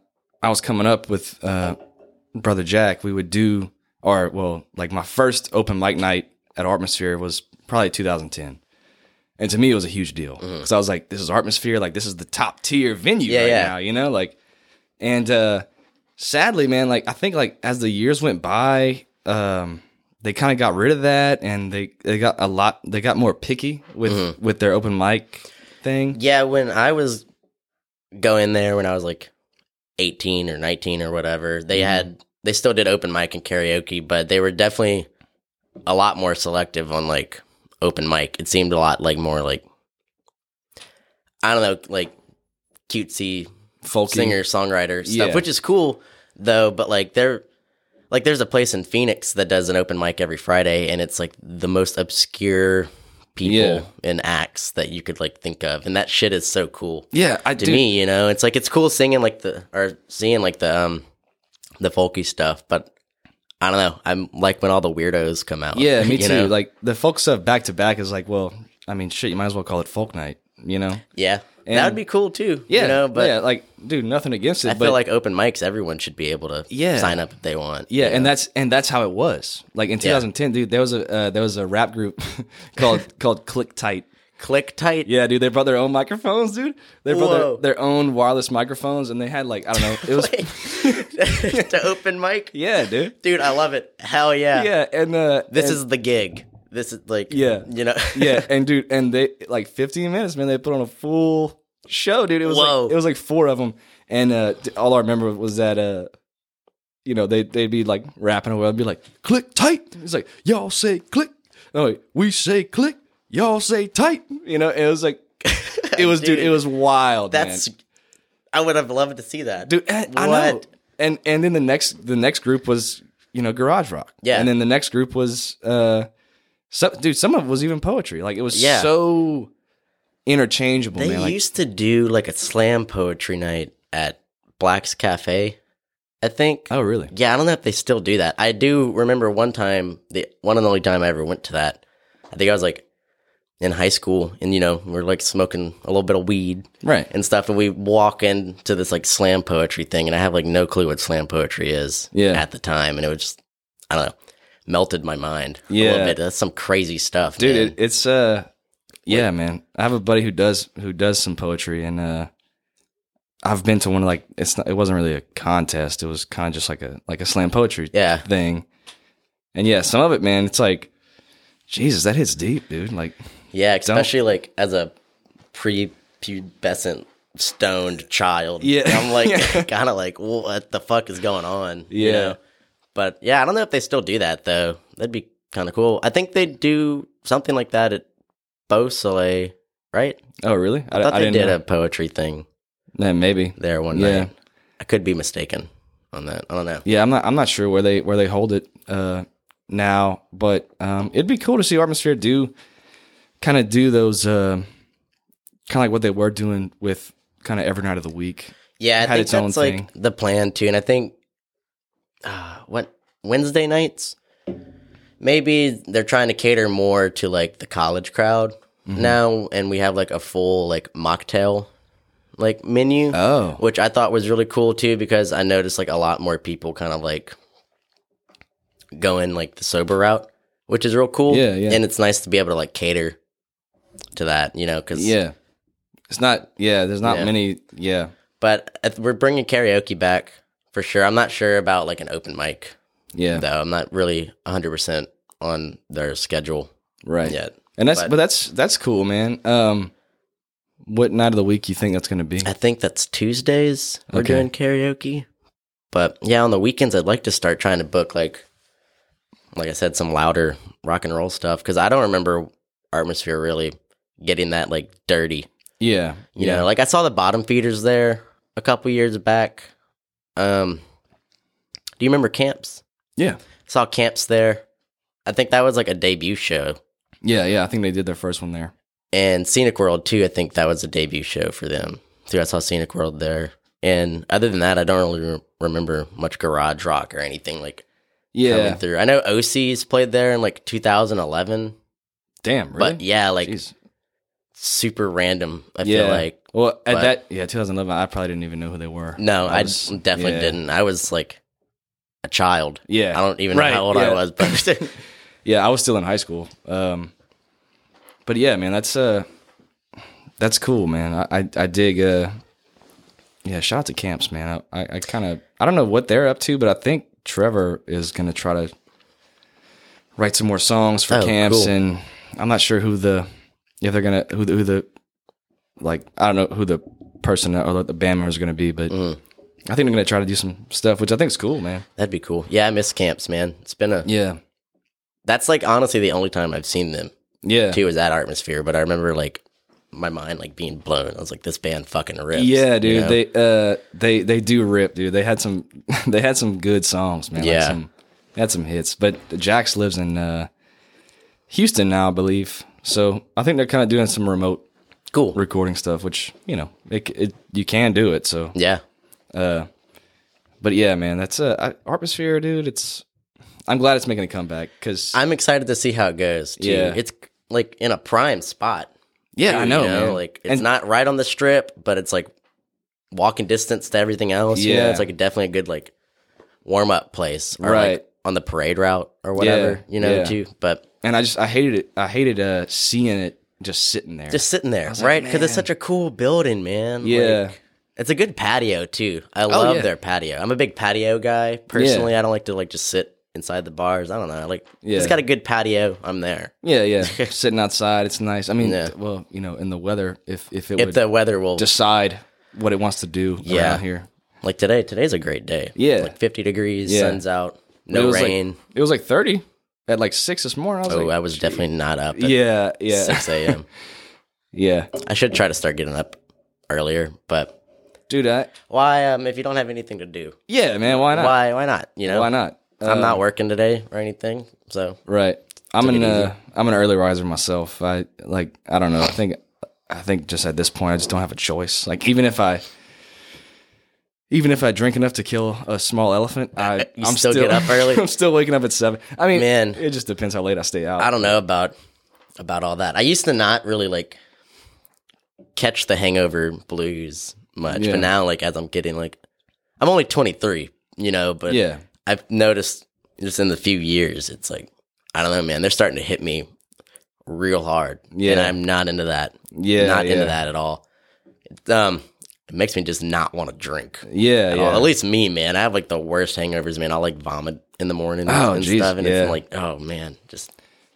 I was coming up with uh brother Jack, we would do or well, like my first open mic night at Atmosphere was probably 2010. And to me, it was a huge deal because I was like, "This is Atmosphere, like this is the top tier venue Yeah, right yeah. now," you know. Like, and uh sadly, man, like I think like as the years went by, um, they kind of got rid of that, and they they got a lot, they got more picky with Mm-hmm. with their open mic thing. Yeah, when I was going there when I was like 18 or 19 or whatever, they Mm-hmm. had they still did open mic and karaoke, but they were definitely a lot more selective on like open mic. It seemed a lot like more like I don't know, like cutesy folk singer songwriter stuff, Yeah. which is cool though. But like they're like there's a place in Phoenix that does an open mic every Friday, and it's like the most obscure people Yeah. and acts that you could like think of, and that shit is so cool Yeah, I to do. me. You know, it's like it's cool singing like the or seeing like the um the folky stuff, but. I don't know. I'm like when all the weirdos come out. Yeah, me too. know? Like the folk stuff back to back is like, well, I mean, shit, you might as well call it folk night, you know? yeah, And- that would be cool too. Yeah, you know, but yeah, like, dude, nothing against it, I but feel like open mics, everyone should be able to Yeah. sign up if they want. yeah, and know? that's and that's how it was. Like in 2010, dude, there was a uh, there was a rap group called called Click Tight. Click tight. Yeah, dude, they brought their own microphones, dude. They brought Whoa. their, their own wireless microphones, and they had like I don't know, it was to open mic. yeah, dude, Dude, I love it. Hell yeah. yeah, and uh, This and- is the gig. This is like Yeah. you know. yeah, and dude, and they like 15 minutes, man. They put on a full show, dude. It was Whoa. like it was like four of them, and uh, all I remember was that uh, you know, they they'd be like rapping away. I'd be like, "Click tight." It's like y'all say click. No, wait, we say click. Y'all say tight. You know, it was like it was, dude. Dude, it was wild. That's man. I would have loved to see that. dude. I, I know. And and then the next the next group was you know garage rock. Yeah. and then the next group was uh, so, dude. Some of it was even poetry. Like it was Yeah. so interchangeable, They man. Like, used to do like a slam poetry night at Black's Cafe. I think. oh, really? Yeah, I don't know if they still do that. I do remember one time, the one and only time I ever went to that. I think I was like in high school, and you know, we are like smoking a little bit of weed Right. and stuff, and we walk into this like slam poetry thing, and I have like no clue what slam poetry is Yeah. at the time, and it was just I don't know, melted my mind a Yeah. little bit. That's some crazy stuff, dude it, it's uh yeah man i have a buddy who does who does some poetry and uh i've been to one of like it's not it wasn't really a contest it was kind of just like a like a slam poetry yeah, thing and yeah some of it man it's like jesus that hits deep dude like yeah, especially like as a pre-pubescent stoned child. Yeah. I'm like kind of like what the fuck is going on? you Yeah. know? But yeah, I don't know if they still do that though. That'd be kind of cool. I think they do something like that at Beau Soleil, right? oh really I thought they didn't did know. a poetry thing yeah, maybe there one Yeah. night. I could be mistaken on that. I don't know. yeah i'm not i'm not sure where they where they hold it uh now but um it'd be cool to see atmosphere do kind of do those uh kind of like what they were doing with kind of every night of the week Yeah, I had think its own that's like thing. the plan too. And I think uh, what Wednesday nights, maybe they're trying to cater more to like the college crowd Mm-hmm. now, and we have like a full like mocktail like menu, oh which I thought was really cool too because I noticed like a lot more people kind of like going like the sober route, which is real cool. Yeah, yeah. and it's nice to be able to like cater to that, you know, because Yeah. It's not, yeah, there's not Yeah. many, yeah. But if we're bringing karaoke back for sure. I'm not sure about like an open mic Yeah. though. I'm not really 100 percent on their schedule right. yet. And that's, but, But- that's, that's cool, man. Um, what night of the week you think that's going to be? I think that's Tuesdays we're Okay. doing karaoke. But yeah, on the weekends I'd like to start trying to book like, like I said, some louder rock and roll stuff because I don't remember Atmosphere really getting that like dirty. Yeah. You yeah. know, like I saw the bottom feeders there a couple years back. Um, do you remember camps? yeah. Saw camps there. I think that was like a debut show. Yeah. Yeah. I think they did their first one there. And Scenic World too, I think that was a debut show for them. So I saw Scenic World there. And other than that, I don't really re- remember much garage rock or anything like Yeah. coming through. I know OC's played there in like 2011, Damn. Really? but yeah, like Jeez. Super random. I yeah. feel like well, at but- that, yeah, 2011, I probably didn't even know who they were. no, I, was- definitely yeah. didn't. I was like a child. Yeah. I don't even Right, know how old yeah. I was, but Yeah, I was still in high school. Um, but yeah, man, that's uh, that's cool, man. I I, I dig. Uh, yeah, shout out to camps, man. I I, I kind of I don't know what they're up to, but I think Trevor is gonna try to write some more songs for Oh, camps, cool. and I'm not sure who the if they're gonna who the, who the like I don't know who the person or the band member is gonna be, but. Mm. I think they're gonna try to do some stuff, which I think is cool, man. that'd be cool. Yeah, I miss camps, man. It's been a Yeah, that's like honestly the only time I've seen them yeah, too was that Artmosphere, but I remember like my mind like being blown. I was like, this band fucking rips. Yeah, you dude. know? They uh they they do rip, dude. They had some they had some good songs, man. Like Yeah. some, had some hits. But Jax lives in uh Houston now, I believe. So I think they're kind of doing some remote cool. recording stuff, which you know it, it you can do it. So, Yeah. but yeah, man, that's a uh Artmosphere, dude. It's I'm glad it's making a comeback because I'm excited to see how it goes. Too. Yeah. It's like in a prime spot. yeah, too, I know, you man. Like it's And- not right on the strip, but it's like walking distance to everything else. Yeah, Yeah. it's like definitely a good like warm up place, or Right. Like on the parade route or whatever, Yeah, you know, yeah. too. But and I just I hated it. I hated uh seeing it just sitting there. just sitting there, right? Because it's such a cool building, man. Yeah. Like, it's a good patio too. I love Oh, yeah. their patio. I'm a big patio guy personally. I don't like to like just sit inside the bars. I don't know. I like Yeah. it's got a good patio. I'm there. yeah, yeah. Sitting outside, it's nice. I mean, Yeah. well, you know, in the weather, if if it If the weather will decide what it wants to do Yeah. around here. like today. Today's a great day. Yeah. like 50 degrees, Yeah. sun's out, no was rain. Like, it was like 30 at like 6 this morning. I was oh, like, I was definitely not up at yeah, yeah. 6 a.m. Yeah. I should try to start getting up earlier, but Dude, I, why? Um, if you don't have anything to do, yeah, man, why not? why? Why not? You know, Why not? I'm Uh, not working today or anything, so Right. I'm an uh. I'm an early riser myself. I like I don't know. I think I think just at this point I just don't have a choice. Like even if I even if I drink enough to kill a small elephant, I You I'm still get up early? I'm still waking up at 7. I mean, Man. it just depends how late I stay out. I don't know about about all that. I used to not really like catch the hangover blues much, Yeah. but now like as I'm getting like I'm only 23, you know, but Yeah. I've noticed just in the few years it's like I don't know, man, they're starting to hit me real hard. Yeah, And Yeah. I'm not into that. Yeah, Not into that at all. Um it makes me just not want to drink. Yeah, At, yeah. at least me, man. I have like the worst hangovers, man. I'll like vomit in the morning Oh, and geez, stuff, and yeah. it's like, oh man, just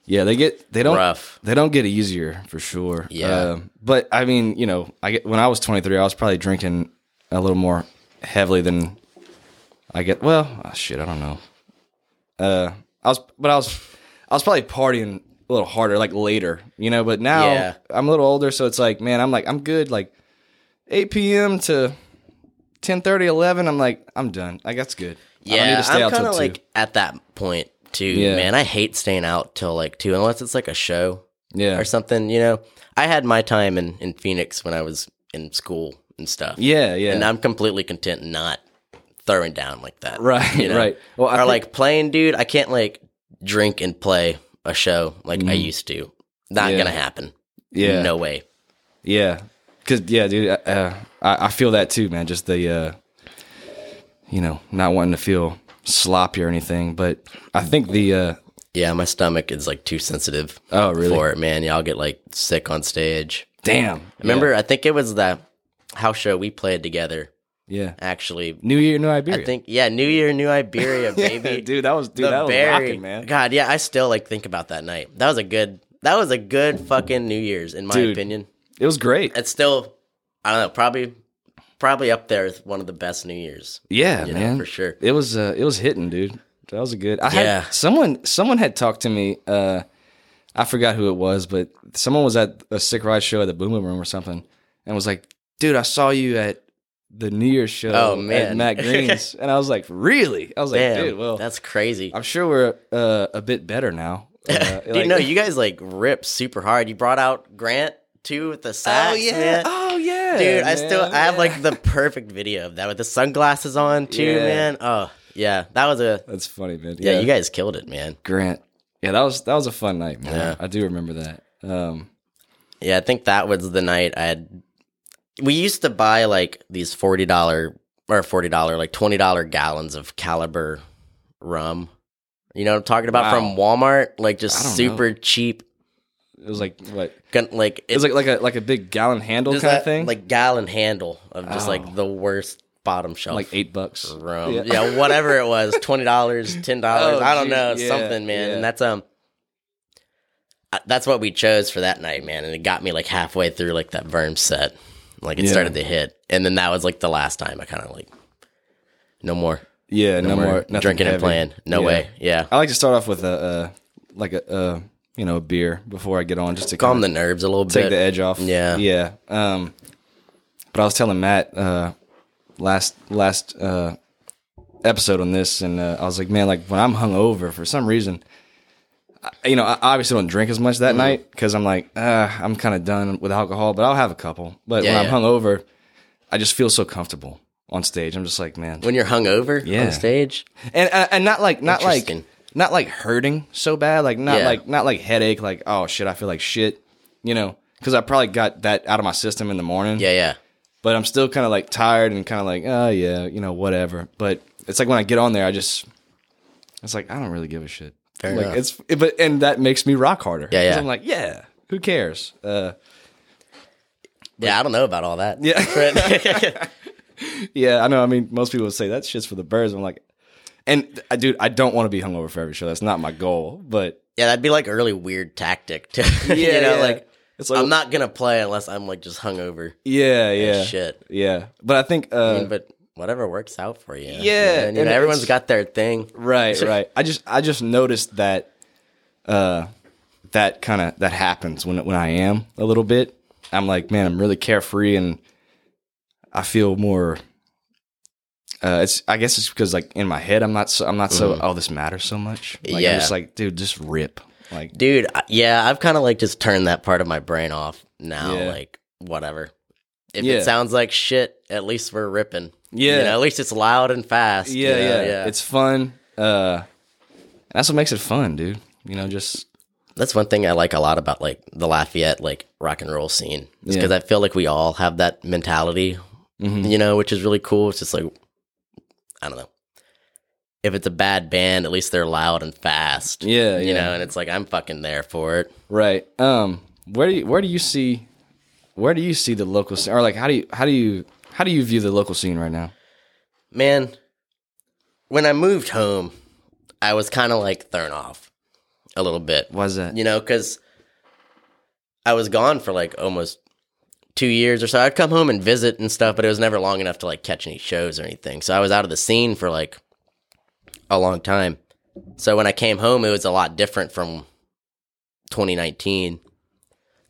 Yeah, they get they don't rough. they don't get easier for sure. Yeah. Uh, but I mean, you know, I get when I was 23, I was probably drinking a little more heavily than I get. Well, oh, shit, I don't know. Uh, I was, but I was, I was probably partying a little harder, like later, you know. But now Yeah. I'm a little older, so it's like, man, I'm like, I'm good. Like 8 p.m. to 10, 11. I'm like, I'm done. Like that's good. I don't need Yeah, to stay I'm kind of two. like at that point too, Yeah. man. I hate staying out till like two, unless it's like a show yeah, or something. You know, I had my time in in Phoenix when I was in school and stuff. yeah, yeah. and I'm completely content not throwing down like that. Right, you know? right. Well, I or think- like playing, dude. I can't like drink and play a show like I mm. used to. Not. Yeah. gonna happen. yeah, no way. Yeah, because yeah, dude, uh, I, I feel that too, man. Just the, uh, you know, not wanting to feel sloppy or anything. But I think the, uh, Yeah, my stomach is like too sensitive. Oh, really? For it, man. Y'all get like sick on stage. damn, Remember, I think it was that house show we played together. yeah, Actually, New Year, New Iberia. I think yeah, New Year, New Iberia, baby. dude, that was dude, that was rocking, man. God, yeah, I still like think about that night. That was a good. That was a good fucking New Year's, in my Dude. opinion. It was great. It's still, I don't know, probably, probably up there with one of the best New Year's. Yeah, you know, man, for sure. It was, uh, it was hitting, dude. That was a good. I Yeah. had someone, someone had talked to me. Uh, I forgot who it was, but someone was at a sick ride show at the Boom Boom Room or something, and was like, "Dude, I saw you at." The New Year's show Oh, at man. Matt Green's, and I was like, "Really?" I was like, Damn, "Dude, well, that's crazy. I'm sure we're uh, a bit better now. Uh, Dude, like- no, you guys like rip super hard. You brought out Grant too with the sax, oh yeah, man. oh yeah, Dude, I still man, I have like the perfect video of that with the sunglasses on too, Yeah. man. Oh yeah, that was a That's funny, man. yeah. You guys killed it, man. Grant. Yeah, that was that was a fun night, man. Yeah. I do remember that. Um, Yeah, I think that was the night I had. We used to buy like these forty dollar or forty dollar like twenty dollar gallons of Caliber rum. You know what I'm talking about Wow. from Walmart, like just super cheap. It was like what? gun- Like It was like like a like a big gallon handle kind of thing, like gallon handle of just Oh. like the worst bottom shelf. like eight bucks. rum. Yeah. Yeah. whatever it was, twenty dollars, ten dollars. Oh, I don't geez. know, Yeah, something, man. yeah. And that's um, that's what we chose for that night, man. And it got me like halfway through like that Verm set, like it started to hit, and then that was like the last time I kind of like, no more, Yeah, no, no, more, more drinking and playing. No way, yeah. I like to start off with a uh, like a uh, you know a beer before I get on, just to Calm the nerves a little take bit. Take the edge off. Yeah. yeah. Um, but I was telling Matt uh, last last uh, episode on this, and uh, I was like, man, like when I'm hungover for some reason, I, you know, I obviously don't drink as much Mm-hmm. that night because I'm like, uh, I'm kind of done with alcohol, but I'll have a couple. But Yeah, when yeah. I'm hungover, I just feel so comfortable on stage. I'm just like, man, when you're hungover Yeah. on stage. and and, and not like not like. Not like hurting so bad, like not Yeah. like not like headache, like oh shit, I feel like shit, you know, because I probably got that out of my system in the morning. Yeah, yeah. but I'm still kind of like tired and kind of like oh yeah, you know whatever. But it's like when I get on there, I just it's like I don't really give a shit. Fair like enough. it's but and that makes me rock harder. Yeah, yeah. I'm like yeah, who cares? Uh, yeah, I don't know about all that. Yeah. yeah, I know. I mean, most people would say that shit's for the birds. I'm like, and I dude, I don't want to be hungover for every show. That's not my goal. But yeah, that'd be like a really weird tactic to, Yeah, you know, yeah. like it's like I'm not gonna play unless I'm like just hungover. Yeah, yeah, Shit. yeah. But I think, uh, I mean, but whatever works out for you. Yeah, man. you and know, everyone's got their thing. right, right. I just, I just noticed that, uh, that kind of that happens when when I am a little bit. I'm like, man, I'm really carefree and I feel more. Uh, it's I guess it's because like in my head I'm not so I'm not so oh this matters so much. Like, I'm Yeah. just like dude, just rip. Like Dude, yeah, I've kind of like just turned that part of my brain off now. Yeah. Like, whatever. If Yeah. it sounds like shit, at least we're ripping. Yeah. You know, at least it's loud and fast. yeah, you know? yeah, It's fun. Uh, that's what makes it fun, dude. You know, just That's one thing I like a lot about like the Lafayette like rock and roll scene. Yeah. because I feel like we all have that mentality, mhm. you know, which is really cool. It's just like I don't know. If it's a bad band, at least they're loud and fast. yeah, You yeah. know, and it's like I'm fucking there for it. Right. Um. Where do you Where do you see Where do you see the local scene, or like how do you how do you how do you view the local scene right now? Man, when I moved home, I was kind of like thrown off a little bit. Was is that? You know, because I was gone for like almost two years or so. I'd come home and visit and stuff, but it was never long enough to like catch any shows or anything. So I was out of the scene for like a long time. So when I came home, it was a lot different from 2019.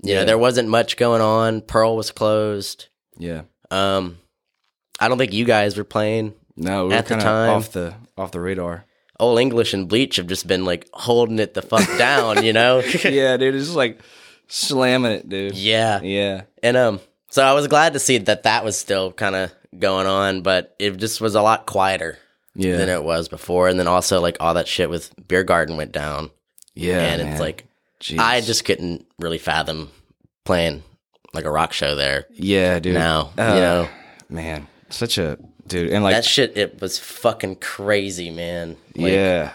You Yeah. know, there wasn't much going on. Pearl was closed. Yeah. Um, I don't think you guys were playing. No, we're At the time- off the off the radar. Old English and Bleach have just been like holding it the fuck down, you know? yeah, dude, it's just like slamming it, dude. yeah. Yeah. And um, so I was glad to see that that was still kind of going on, but it just was a lot quieter Yeah. than it was before. And then also like all that shit with Beer Garden went down, yeah. and man. it's like Jeez. I just couldn't really fathom playing like a rock show there yeah, dude. now. Uh, you know man, such a dude, and like that shit. It was fucking crazy, man. Like, yeah,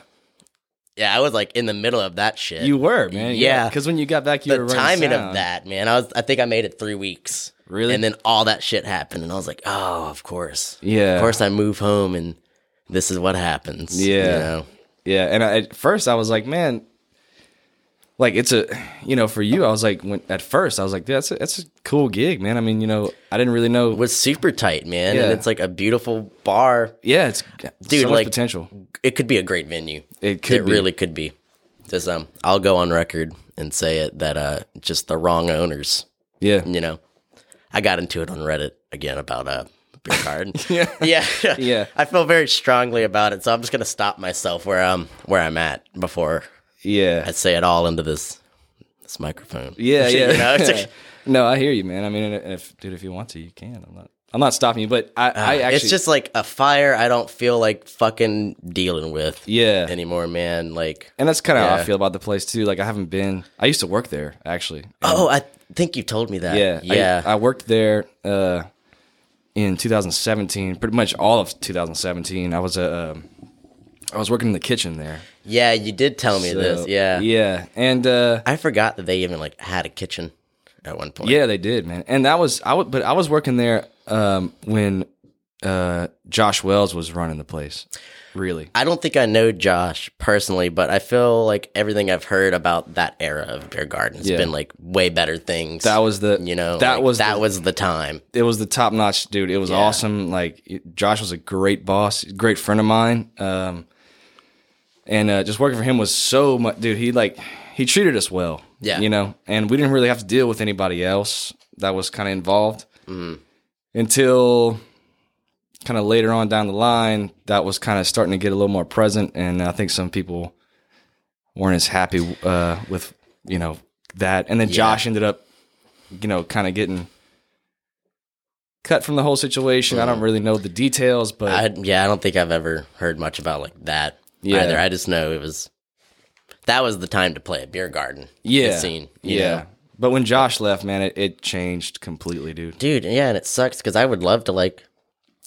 yeah. I was like in the middle of that shit. you were man. Yeah. because when you got back, you were the running timing of that, man. I was. I think I made it three weeks. Really? And then all that shit happened, and I was like, oh, of course. Yeah. Of course, I move home, and this is what happens. Yeah. You know? Yeah, and I, at first I was like, man, like it's a, you know, for you, I was like, when at first I was like, that's a, that's a cool gig, man. I mean, you know, I didn't really know. It was super tight, man. Yeah. And it's like a beautiful bar. yeah, it's Dude, so like- potential. It could be a great venue. It could it be. really could be. Just um, I'll go on record and say it that uh, just the wrong owners. Yeah, You know, I got into it on Reddit again about uh, beer card yeah, yeah, Yeah. I feel very strongly about it, so I'm just gonna stop myself where I'm where I'm at before yeah, I'd say it all into this this microphone. yeah, yeah. you know, like, no, I hear you, man. I mean, if dude, if you want to, you can. I'm not. I'm not stopping you, but I, I actually, it's just like a fire. I don't feel like fucking dealing with yeah, anymore, man. Like, and that's kind of how I feel about the place too. Like I haven't been. I used to work there actually. Oh, I think you told me that. Yeah, yeah. I, I worked there uh, in 2017, pretty much all of 2017. I was a um, I was working in the kitchen there. Yeah, you did tell me this. Yeah. yeah, and uh, I forgot that they even like had a kitchen at one point. yeah, they did, man. And that was I would, but I was working there um, when uh, Josh Wells was running the place. Really, I don't think I know Josh personally, but I feel like everything I've heard about that era of Beer Garden has Yeah. been like way better things. that was the you know that like, was that the, was the time. it was the top notch dude. It was awesome. Like it- Josh was a great boss, great friend of mine. Um, and uh, just working for him was so much, dude. He like he treated us well. Yeah. you know, and we didn't really have to deal with anybody else that was kind of involved Mm-hmm. until kind of later on down the line. That was kind of starting to get a little more present, and I think some people weren't as happy uh, with you know that. And then Josh ended up, you know, kind of getting cut from the whole situation. I don't really know the details, but Mm. I, yeah, I don't think I've ever heard much about like that Yeah. either. I just know it was that was the time to play a beer garden. yeah, scene. yeah. know? But when Josh left, man, it, it changed completely, dude. dude. Yeah, and it sucks because I would love to like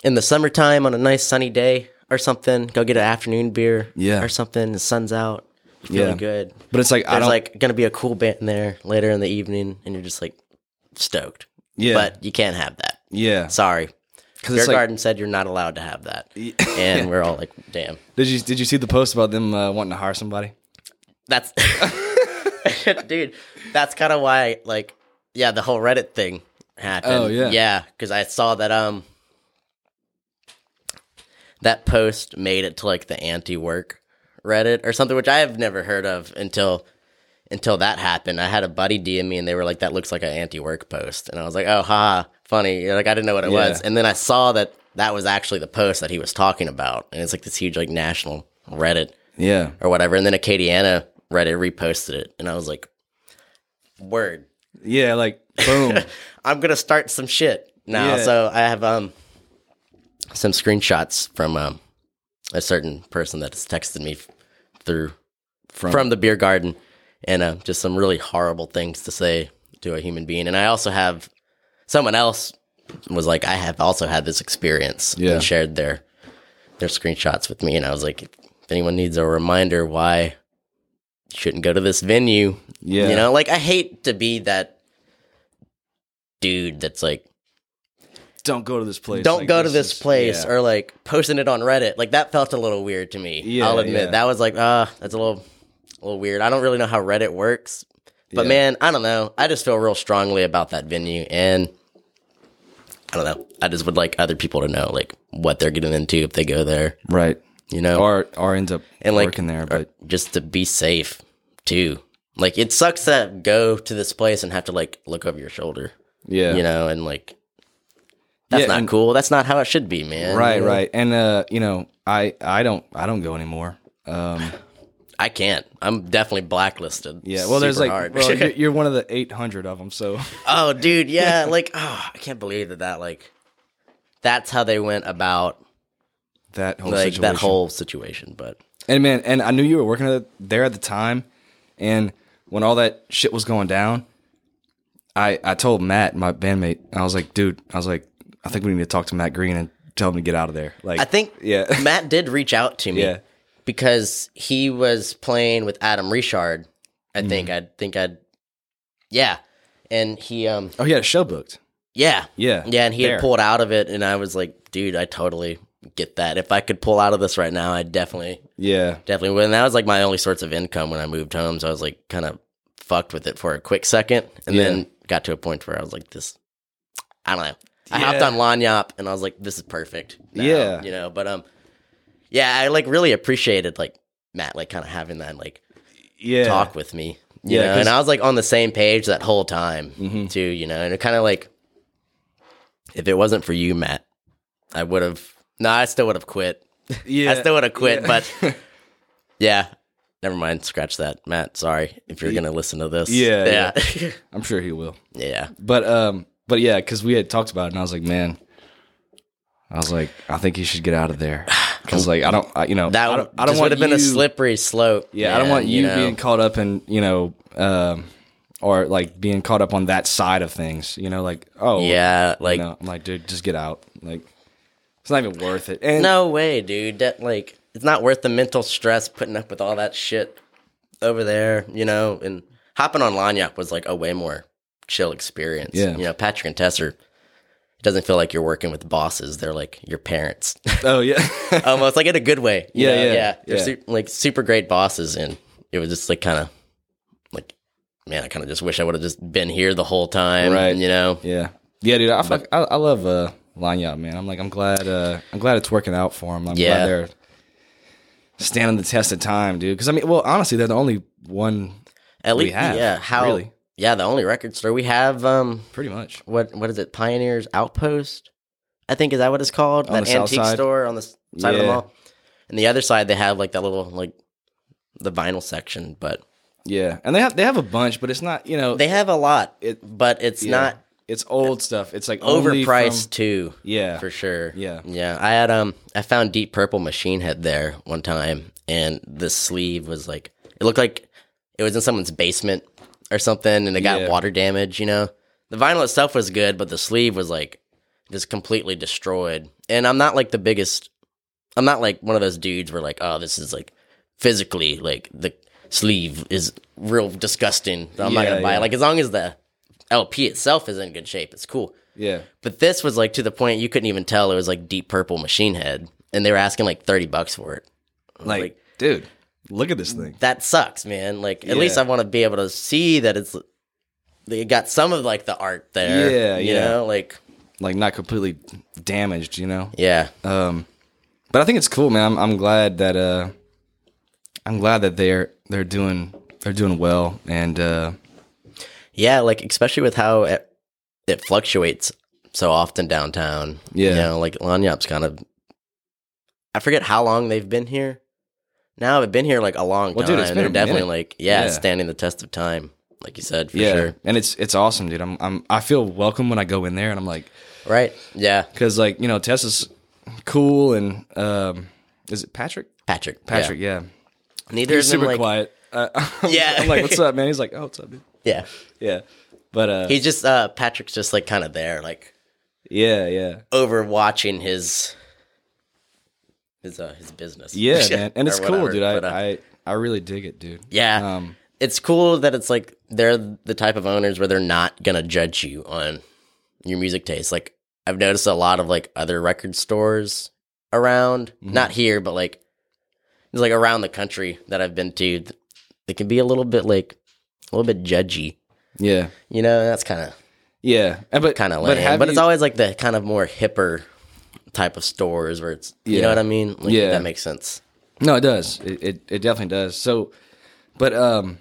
in the summertime on a nice sunny day or something, go get an afternoon beer, Yeah. or something. The sun's out, feeling Yeah. good. But it's like I There's don't like gonna be a cool band there later in the evening, and you're just like stoked. yeah, But you can't have that. yeah. Sorry, Because Beer like, Garden said you're not allowed to have that, and we're all like, "Damn, did you did you see the post about them uh, wanting to hire somebody? that's dude." That's kind of why, like, yeah, the whole Reddit thing happened. Oh, yeah. yeah, because I saw that um that post made it to like the anti-work Reddit or something, which I have never heard of until until that happened. I had a buddy DM me, and they were like, "That looks like an anti-work post," and I was like, "Oh, ha, funny." Like I didn't know what it Yeah. was, and then I saw that that was actually the post that he was talking about, and it's like this huge like national Reddit Yeah, or whatever. And then Acadiana Reddit reposted it, and I was like, "Word, yeah. Like boom. I'm gonna start some shit now." Yeah. So I have um some screenshots from um a certain person that has texted me f- through From, from the beer garden, and uh, just some really horrible things to say to a human being. And I also have someone else was like, "I have also had this experience," Yeah. and shared their their screenshots with me, and I was like, "If anyone needs a reminder why." you Shouldn't go to this venue. Yeah. You know, like I hate to be that dude that's like, don't go to this place. don't Like, go to this is- place yeah. or like posting it on Reddit. Like that felt a little weird to me. Yeah, I'll admit yeah. that was like, ah, that's a little, a little weird. I don't really know how Reddit works, but man, I don't know. I just feel real strongly about that venue, and I don't know. I just would like other people to know like what they're getting into if they go there. right. You know, Or or end up and like working there, but just to be safe too. Like it sucks to go to this place and have to like look over your shoulder. yeah, You know, and like that's Yeah, not and- cool. That's not how it should be, man. right, You know? right. And uh, you know, I I don't I don't go anymore. Um, I can't. I'm definitely blacklisted. yeah. Well, there's like, hard. well, you're, you're one of the 800 of them, so oh, dude, yeah. Like, oh, I can't believe that. That like, that's how they went about that whole like situation. that whole situation. But And man, and I knew you were working there at the time, and when all that shit was going down, I I told Matt, my bandmate, I was like, dude, I was like, I think we need to talk to Matt Green and tell him to get out of there. Like, I think yeah, Matt did reach out to me Yeah. Because he was playing with Adam Richard. I Mm-hmm. think. I think I'd. Yeah, and he um oh, he had a show booked. yeah Yeah, Yeah, and he there. had pulled out of it, and I was like, dude, I totally get that. If I could pull out of this right now, I'd definitely, Yeah, definitely would. And that was like my only source of income when I moved home. So I was like, kind of fucked with it for a quick second, and Yeah. then got to a point where I was like, this, I don't know. I Yeah. hopped on Lagniappe, and I was like, this is perfect. now, Yeah. you know. But um, yeah, I like really appreciated like Matt, like kind of having that like yeah, talk with me. You Yeah, know, Mm-hmm. and I was like on the same page that whole time too, you know, and it kind of like if it wasn't for you, Matt, I would have no, I still would have quit. Yeah, I still would have quit, yeah. but yeah. Never mind, scratch that. Matt, sorry if you're gonna listen to this. Yeah, Yeah. I'm sure he will. yeah. But um, but yeah, because we had talked about it, and I was like, man, I was like, I think he should get out of there because like I don't, I, you know, That I don't, I don't want would have been a slippery slope. Yeah, I don't want you, know? being caught up in you know, um, or like being caught up on that side of things. You know, like oh Yeah, you like know, I'm like, dude, just get out. Like it's not even worth it. And no way, dude. That like it's not worth the mental stress putting up with all that shit over there, you know. And hopping on Lagniappe was like a way more chill experience. Yeah. you know, Patrick and Tess are. It doesn't feel like you're working with bosses. They're like your parents, Oh yeah. almost like in a good way. Yeah, yeah, yeah. They're yeah. like super great bosses, and it was just like kind of like, man, I kind of just wish I would have just been here the whole time. Right. You know. yeah. Yeah, dude. I, fuck, I, I love uh, Lagniappe, man. I'm like, I'm glad. Uh, I'm glad it's working out for him. I'm Yeah. glad they're standing the test of time, dude. Because I mean, well, honestly, they're the only one, At least, have, yeah. How? really. Yeah, the only record store we have. Um, pretty much. what what is it? Pioneers Outpost, I think is that what it's called? On that antique side? store on the side of the mall. And the other side, they have like that little like the vinyl section, but Yeah, and they have they have a bunch, but it's not. You know, they have a lot. It- but it's yeah. not It's old stuff. It's like overpriced from- too. yeah, for sure. Yeah. yeah. I had um, I found Deep Purple Machine Head there one time, and the sleeve was like it looked like it was in someone's basement or something, and it got Yeah. water damage. You know, the vinyl itself was good, but the sleeve was like just completely destroyed. And I'm not like the biggest. I'm not like one of those dudes where like, oh, this is like physically like the sleeve is real disgusting. I'm not Yeah, gonna buy yeah. it. Like as long as the LP itself is in good shape, it's cool. yeah. But this was like to the point you couldn't even tell it was like Deep Purple Machine Head, and they were asking like thirty bucks for it. Like, Like- dude, look at this thing. That sucks, man. Like at Yeah. least I want to be able to see that it's they got some of like the art there. Yeah, you yeah. know, like Like not completely damaged, you know. yeah, Um, but I think it's cool, man. I'm, I'm glad that uh, I'm glad that they're they're doing they're doing well, and uh, yeah. Like especially with how it, it fluctuates so often downtown. Yeah. you know, like Lagniappe's kind of. I forget how long they've been here. Now I've been here like a long Well, time. dude, it's been They're definitely minute. like yeah, Yeah. standing the test of time, like you said for yeah, sure. and it's it's awesome, dude. I'm I'm I feel welcome when I go in there, and I'm like, Right? Yeah, because like you know Tessa's cool, and um, is it Patrick? Patrick. Patrick, yeah. Yeah. Neither He's super like quiet. Uh, I'm, Yeah. I'm like, what's up, man? He's like, oh, what's up, dude? yeah. Yeah, but uh, He's just uh Patrick's just like kind of there, like yeah, yeah. overwatching his his uh his business. Yeah, man, and it's cool, whatever, dude. I, but, uh, I I really dig it, dude. yeah. Um, it's cool that it's like they're the type of owners where they're not gonna judge you on your music taste. Like I've noticed a lot of like other record stores around, Mm-hmm. not here, but like it's like around the country that I've been to. th- They can be a little bit like a little bit judgy. yeah, You know, that's kind of yeah. But kind of but lame. But, it's you- always like the kind of more hipper type of stores where it's you Yeah. know what I mean? Like, Yeah. that makes sense. No, it does. It, it it definitely does. So, but um,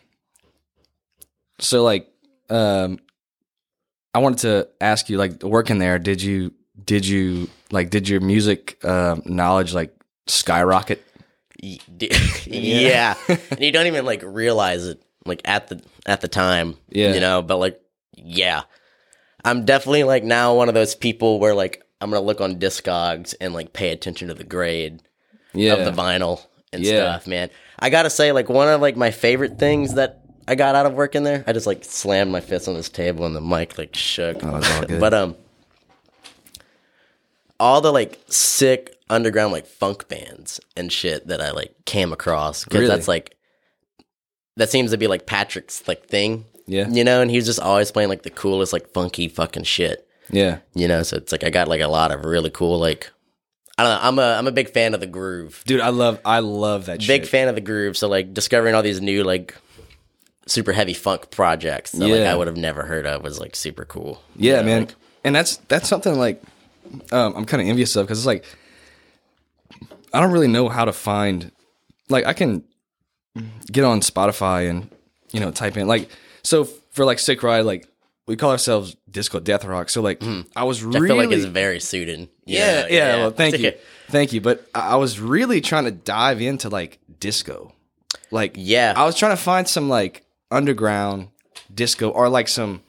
so like um, I wanted to ask you, like working there, did you did you like did your music um knowledge like skyrocket? Yeah, and you don't even like realize it like at the at the time. Yeah. you know. But like, yeah, I'm definitely like now one of those people where like I'm gonna look on Discogs and like pay attention to the grade Yeah, of the vinyl and Yeah. stuff, man. I gotta say, like one of like my favorite things that I got out of working there, I just like slammed my fist on this table and the mic like shook. Oh, it's all good. but um, all the like sick underground like funk bands and shit that I like came across because Really? that's like that seems to be like Patrick's like thing, yeah, you know. And he's just always playing like the coolest like funky fucking shit yeah, you know so it's like i got like a lot of really cool like i don't know i'm a i'm a big fan of the groove dude. I love I love that. big shit. fan of the groove so like discovering all these new like super heavy funk projects that like i would have never heard of was like super cool Yeah, know, man. like- and that's that's something like um, I'm kind of envious of because it's like I don't really know how to find like I can get on Spotify and you know type in like so for like Sick Ride like we call ourselves Disco Death Rock. So like I was Mm-hmm. i really feel like it's very suited you yeah, know, yeah well thank you Okay. thank you but I was really trying to dive into like disco like Yeah. I was trying to find some like underground disco or like some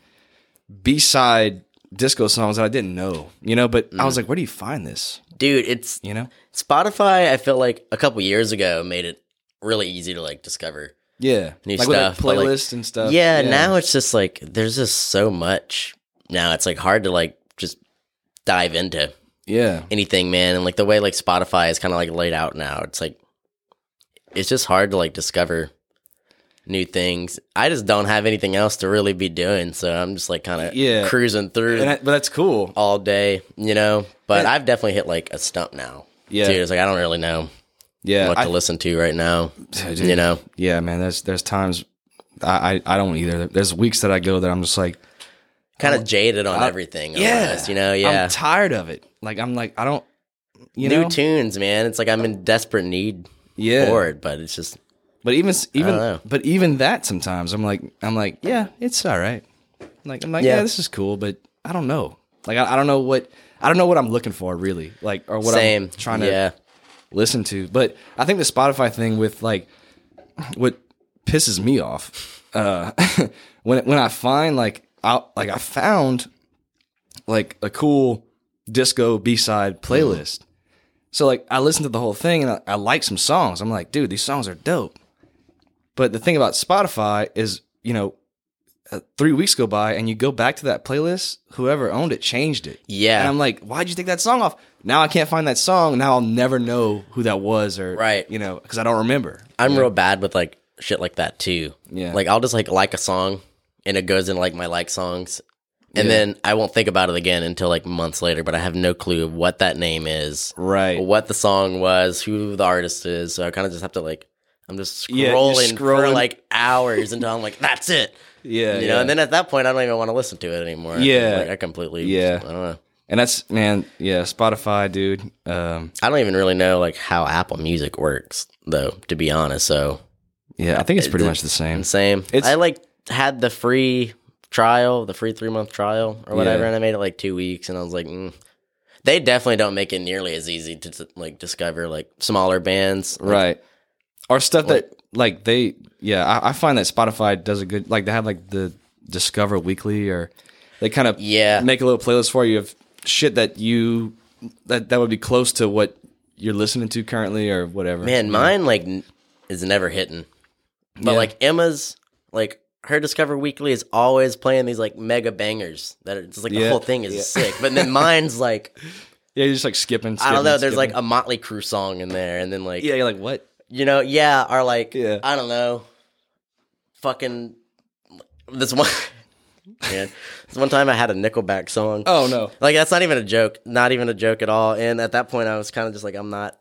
B side disco songs that I didn't know, you know. But I was Mm. like, where do you find this? dude it's You know? spotify i feel like a couple years ago made it really easy to like discover Yeah, New like with stuff, like but, like- playlists and stuff. yeah, now it's just like there's just so much now it's like hard to like just dive into yeah, anything, man. And like the way like Spotify is kind of like laid out now, it's like it's just hard to like discover new things. I just don't have anything else to really be doing, so I'm just like kind of Yeah. cruising through And that, but that's cool. all day, you know. But And- I've definitely hit like a stump now. Yeah. too. It's like I don't really know Yeah, what I- to listen to right now. Dude, You know, Yeah, man. There's there's times I, I I don't either. There's weeks that I go that I'm just like, kind of jaded on everything. almost, you know, yeah. I'm tired of it. Like I'm like I don't, you New know, tunes, man. It's like I'm in desperate need yeah. for it, but it's just But even even but even that sometimes I'm like I'm like yeah, it's all right. Like I'm like yeah, Yeah. this is cool, but I don't know. Like I, I don't know what I don't know what I'm looking for really. Like or what same. I'm trying to yeah. Listen to. But I think the Spotify thing with like what pisses me off uh, when when I find like I like I found like a cool disco B side playlist. So like I listened to the whole thing and I, I like some songs. I'm like, dude, these songs are dope. But the thing about Spotify is, you know, uh, three weeks go by and you go back to that playlist, whoever owned it changed it. Yeah. And I'm like, why'd you take that song off? Now I can't find that song. Now I'll never know who that was or, Right. you know, because I don't remember. I'm real bad with like shit like that too. Yeah. Like I'll just like like a song and it goes in like my like songs. And Yeah. then I won't think about it again until like months later, but I have no clue of what that name is, Right. what the song was, who the artist is. So I kind of just have to like, I'm just Yeah, you're scrolling, for scrolling. like hours until I'm like, that's it. Yeah. You know, and then at that point, I don't even want to listen to it anymore. Yeah. Like, I completely, Yeah. I don't know. And that's, man, yeah, Spotify, dude. Um, I don't even really know like how Apple Music works though, to be honest. So yeah, I think it's pretty It's- much the same. Same. It's- I like had the free trial, the free three month trial or whatever, Yeah. and I made it like two weeks, and I was like, mm. they definitely don't make it nearly as easy to, like discover like smaller bands, Like, right or stuff that like they yeah I, I find that spotify does a good like they have like the discover weekly or they kind of Yeah. make a little playlist for you of shit that you that that would be close to what you're listening to currently or whatever Man, mine like n- is never hitting, but Yeah. like Emma's like. Her Discover Weekly is always playing these like mega bangers that are just like the Yeah. whole thing is sick. But then mine's like yeah you're just like skipping, I don't know. There's like skipping. a Motley Crue song in there, and then like yeah you're like what you know, yeah, are like Yeah. I don't know, fucking this one. Man, one time I had a Nickelback song. oh no Like that's not even a joke, not even a joke at all. And at that point, I was kind of just like, I'm not.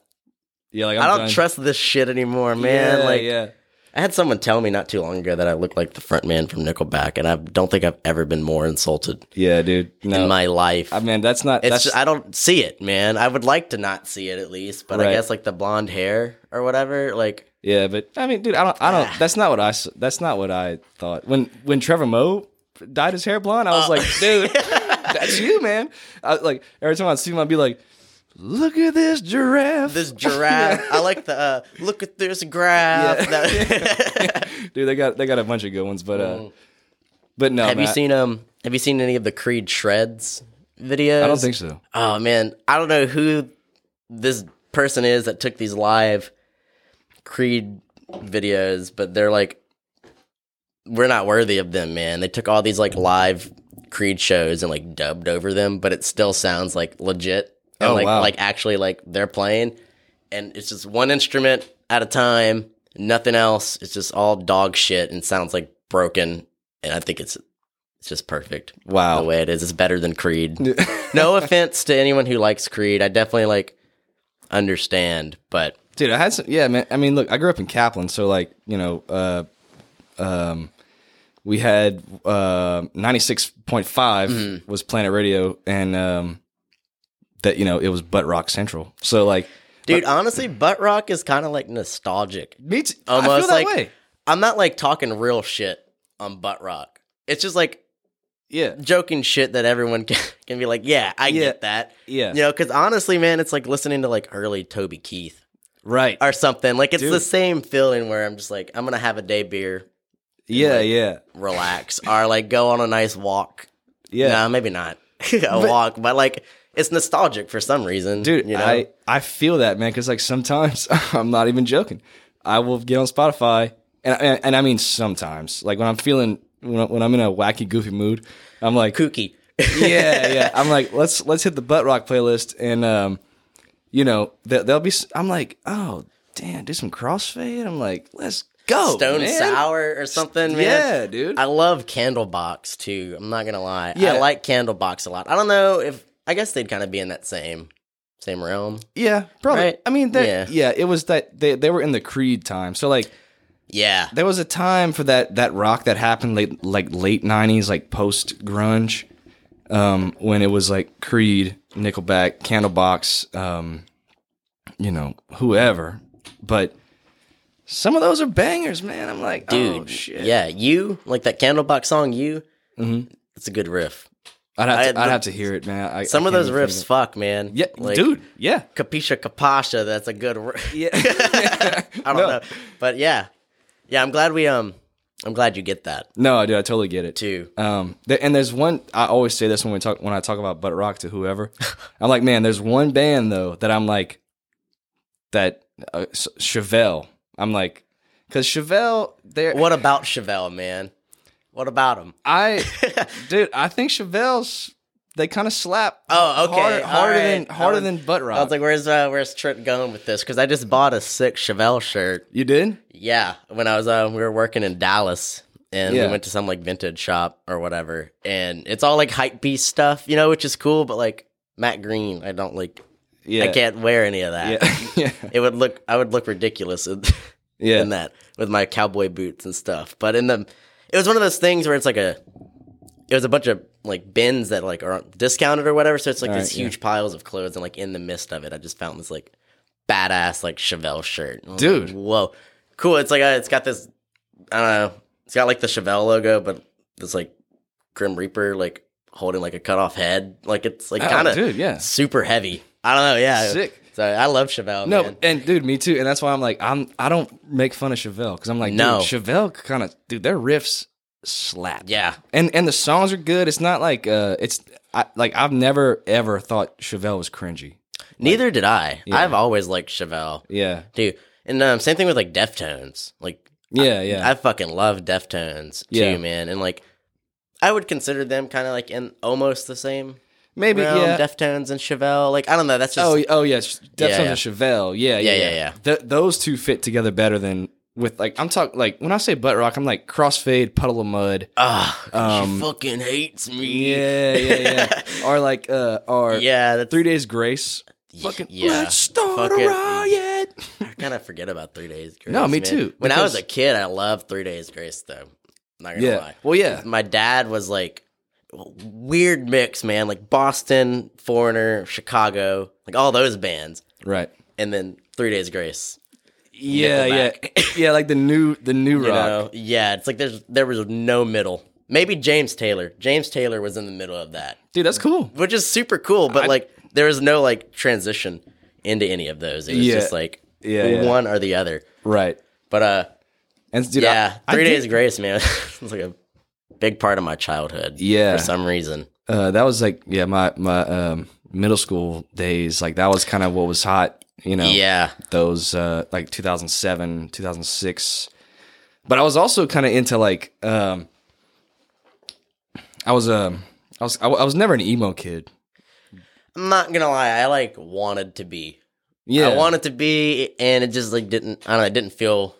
yeah like I'm I'm do not trust this shit anymore, man. yeah, like yeah I had someone tell me not too long ago that I look like the front man from Nickelback, and I don't think I've ever been more insulted yeah dude no in my life. I mean that's not it's that's just, I don't see it, man. I would like to not see it at least, but I guess like the blonde hair or whatever, like Yeah, but I mean, dude, I don't, I Ah. don't. That's not what I. That's not what I thought when when Trevor Moe dyed his hair blonde. I was Oh. like, dude, that's you, man. I, like every time I see him, I'd be like, look at this giraffe. this giraffe. I like the uh, look at this graph. Yeah. Dude, they got they got a bunch of good ones, but uh, but no, have you man, seen um? Have you seen any of the Creed shreds videos? I don't think so. Oh man, I don't know who this person is that took these live Creed videos, but they're like, we're not worthy of them, man. They took all these like live Creed shows and like dubbed over them, but it still sounds like legit. And Oh, like wow. like actually like they're playing, and it's just one instrument at a time, nothing else. It's just all dog shit and sounds like broken. And I think it's it's just perfect Wow. the way it is. It's better than Creed. no offense to anyone who likes Creed. I definitely like understand, but Dude, I had some. Yeah, man. I mean, look, I grew up in Kaplan, so like, you know, uh, um, we had uh, ninety six point five Mm-hmm. was Planet Radio, and um, that you know it was Butt Rock Central. So like, dude, honestly, butt rock is kind of like nostalgic. me too. I Almost feel that like way. I'm not like talking real shit on butt rock. It's just like Yeah, joking shit that everyone can, can be like, yeah, I Yeah. get that. yeah, You know, because honestly, man, it's like listening to like early Toby Keith right. or something. Like it's the same feeling where I'm just like, I'm gonna have a day beer, Yeah, like- yeah, relax, or like go on a nice walk. yeah. No, maybe not a walk, but like it's nostalgic for some reason, Dude, You know? I I feel that man because like sometimes I'm not even joking. I will get on Spotify and and, and I mean sometimes like when I'm feeling when, when I'm in a wacky goofy mood, I'm like kooky. yeah yeah I'm like let's let's hit the butt rock playlist and um you know there, there'll be I'm like oh damn, do some crossfade. I'm like, let's go, Stone man. Sour or something, man. Yeah, dude. I love Candlebox too. I'm not gonna lie. Yeah. I like Candlebox a lot. I don't know if I guess they'd kind of be in that same same realm. yeah, probably. Right? I mean, Yeah. yeah. it was that they they were in the Creed time. So like, Yeah. there was a time for that that rock that happened late like late '90s, like post grunge, um, when it was like Creed, Nickelback, Candlebox, um, you know, whoever. But some of those are bangers, man. I'm like, Dude, oh, shit. yeah, you like that Candlebox song. You, Mhm. it's a good riff. I'd have, I- to, I'd have to hear it, man. I, Some I of those riffs, fuck, man. yeah, like dude, yeah, Capisha Capasha. That's a good. riff. yeah. I don't No. know, but yeah, yeah. I'm glad we um. I'm glad you get that No, dude, I totally get it. too. Um, and there's one. I always say this when we talk when I talk about butt rock to whoever. I'm like, man, there's one band though that I'm like, that uh, Chevelle. I'm like, because Chevelle, they're What about Chevelle, man? What about him? I, dude, I think Chevelle's they kind of slap. Oh, okay, harder, harder right. than harder was- than butt rock. I was like, "Where's uh, where's Trent going with this?" Because I just bought a sick Chevelle shirt. you did? Yeah, when I was uh, we were working in Dallas, and Yeah. we went to some like vintage shop or whatever, and it's all like hype beast stuff, you know, which is cool. But like Matt Green, I don't like. Yeah, I can't wear any of that. Yeah, yeah, It would look. I would look ridiculous in, yeah. in that with my cowboy boots and stuff. But in the, it was one of those things where it's like a, it was a bunch of like bins that like are discounted or whatever. So it's like All these right, yeah. huge piles of clothes, and like in the midst of it, I just found this like badass like Chevelle shirt. And I was Dude. like, whoa, cool! It's like uh it's got this, I don't know, it's got like the Chevelle logo, but it's like Grim Reaper like holding like a cut off head. Like it's like Oh, kind of yeah. super heavy. I don't know, yeah, Sick. So I love Chevelle. No, man. and dude, me too. And that's why I'm like, I'm I don't make fun of Chevelle because I'm like, No. dude, Chevelle kind of, dude, their riffs slap. yeah. and and the songs are good. It's not like uh, it's I, like I've never ever thought Chevelle was cringy. Neither did I. Yeah. I've always liked Chevelle, Yeah, dude. And um, same thing with like Deftones. Like, yeah, yeah. I fucking love Deftones too, Yeah. man. And like, I would consider them kind of like in almost the same Maybe realm. yeah. Deftones and Chevelle. Like, I don't know. That's just oh, oh yes, Deftones Yeah, yeah. and Chevelle. Yeah, Yeah, yeah, yeah. Th- those two fit together better than with like I'm talking like when I say butt rock, I'm like crossfade, Puddle of Mudd. ah, Um, she fucking hates me. Yeah, yeah, yeah. or like uh, or yeah. That's Three Days Grace. Fucking yeah. let's start Fucking- a riot. I kind of forget about Three Days Grace. No, me man. too, When I was a kid, I loved Three Days Grace though. Not gonna Yeah. lie. Well, yeah. my dad was like weird mix, man. Like Boston, Foreigner, Chicago, like all those bands, Right. and then Three Days Grace. Yeah, yeah, yeah. Like the new, the new You rock. know, yeah. It's like there's there was no middle. Maybe James Taylor. James Taylor was in the middle of that, Dude, that's cool. which is super cool. But I- like there was no like transition into any of those. It was Yeah. just like Yeah, yeah. one or the other. Right. But uh, And dude, yeah, I, Three I Days did- Grace, man, it's like a big part of my childhood. Yeah. for some reason. Uh, that was like yeah, my my um, middle school days. Like that was kind of what was hot. You know. Yeah, Those uh, like 2007, 2006. But I was also kind of into like um, I was um I was I, I was never an emo kid. I'm not gonna lie. I like wanted to be. Yeah. I wanted to be, and it just like didn't. I don't know. It didn't feel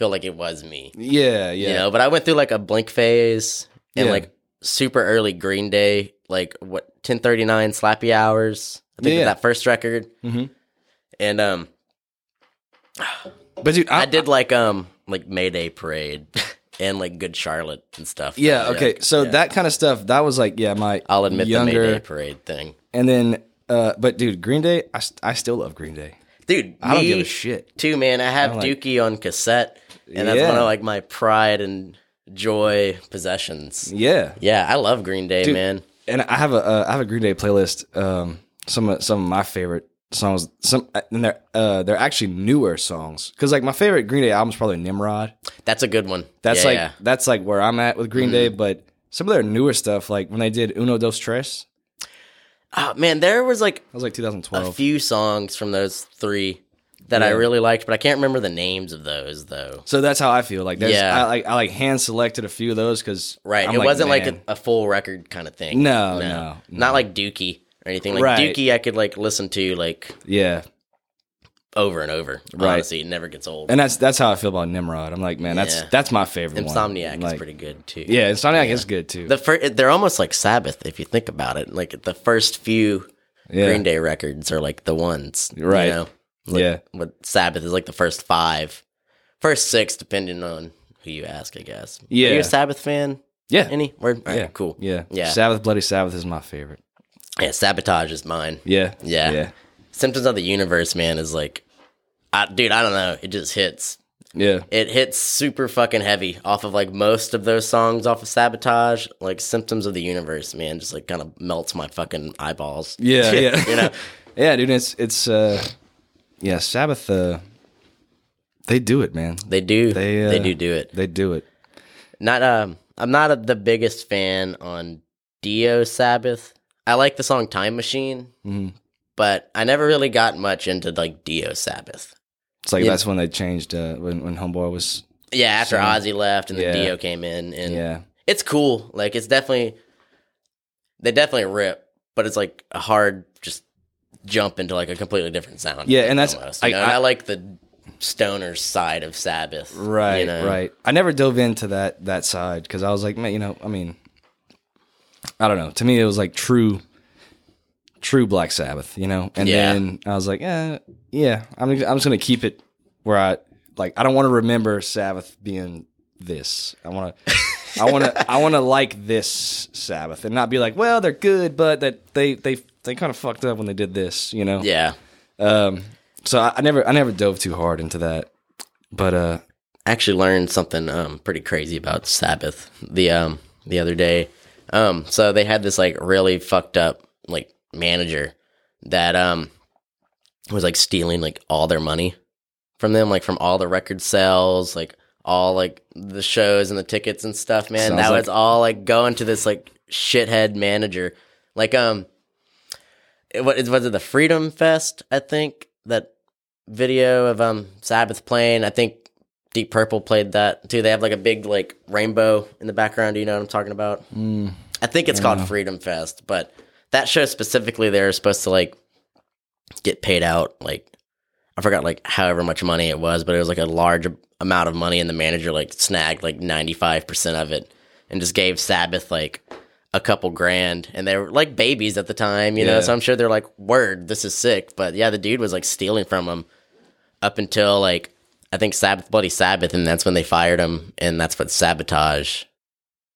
feel like it was me. Yeah, yeah. You know. But I went through like a blink phase and Yeah. like super early Green Day, like what 1039 Slappy Hours. I think Yeah. that first record. Mhm. And um, But dude, I, I did like um like Mayday Parade and like Good Charlotte and stuff. Yeah. Like, Okay. So yeah. that kind of stuff. That was like yeah, my I'll admit younger. the Mayday Parade thing, And then, uh, but dude, Green Day, I, I still love Green Day. dude. I don't give a shit. too, man. I have like- Dookie on cassette, and that's Yeah. one of like my pride and joy possessions. Yeah. Yeah, I love Green Day, Dude, man. And I have a uh, I have a Green Day playlist. Um, some of some of my favorite songs. Some and they're uh they're actually newer songs because like my favorite Green Day album is probably Nimrod. That's a good one. That's Yeah, like yeah. Mm-hmm. that's like where I'm at with Green Day. But some of their newer stuff, like when they did Uno Dos Tré, oh man, there was like that was like 2012. a few songs from those three that I really liked, but I can't remember the names of those though. so that's how I feel. Like Yeah. I like I like hand selected a few of those because Right, I'm it wasn't like a, a full record kind of thing. No, no, no. not like Dookie or anything. Like Right. Dookie, I could like listen to like yeah. over and over. Right. Honestly, it never gets old. And that's that's how I feel about Nimrod. I'm like, man, that's Yeah. that's my favorite one. Insomniac Like, is pretty good too. Yeah, Insomniac is good too. The first, they're almost like Sabbath if you think about it. Like the first few yeah. Green Day records are like the ones, you Right. know? Like, Yeah. What Sabbath is like the first five, first six, depending on who you ask, I guess. Are Yeah. you a Sabbath fan? Yeah. Any? Word? All right, yeah. cool. Yeah. Yeah. Sabbath, Bloody Sabbath is my favorite. Yeah, Sabotage is mine. Yeah. Yeah. Yeah. Symptoms of the Universe, man, is like, I, dude, I don't know. It just hits. Yeah. It hits super fucking heavy off of like most of those songs off of Sabotage. Like Symptoms of the Universe, man, just like kind of melts my fucking eyeballs. Yeah. Yeah. you know? yeah, dude, it's it's uh yeah, Sabbath uh they do it, man. They do. They, They, uh, do do it. They do it. Not um I'm not a, the biggest fan on Dio Sabbath. I like the song Time Machine, Mhm. but I never really got much into like Dio Sabbath. It's like Yeah. that's when they changed uh when when Homeboy was Yeah, after Same. Ozzy left and then Yeah. Dio came in and yeah. it's cool. Like it's definitely they definitely rip, but it's like a hard jump into like a completely different sound. Yeah, and that's- almost, you I- know? And I- I like the stoner side of Sabbath. Right, you know? right. I never dove into that that side because I was like, man, you know, I mean, I don't know. To me, it was like true, true Black Sabbath, you know. And Yeah. then I was like, eh, yeah, I'm I'm just gonna keep it where I like. I don't want to remember Sabbath being this. I want to. I want to. I want to like this Sabbath and not be like, well, they're good, but that they they they kind of fucked up when they did this, you know. Yeah. Um. So I, I never I never dove too hard into that, but uh, I actually learned something um, pretty crazy about Sabbath the um the other day. Um, so they had this like really fucked up like manager that um was like stealing like all their money from them, like from all the record sales, like all like the shows and the tickets and stuff. Man, Sounds that like- was all like going to this like shithead manager. Like um, it- what is was it the Freedom Fest? I think that video of um Sabbath playing. I think Deep Purple played that too. They have like a big like rainbow in the background. Do you know what I'm talking about? mm, I think it's called Freedom Fest, but that show specifically, they're supposed to like get paid out like I forgot like however much money it was, but it was like a large amount of money, and the manager like snagged like 95 percent of it and just gave Sabbath like a couple grand, and they were like babies at the time, you know. So I'm sure they're like, "Word, this is sick." But yeah, the dude was like stealing from them up until like I think Sabbath Bloody Sabbath, and that's when they fired him, and that's what sabotage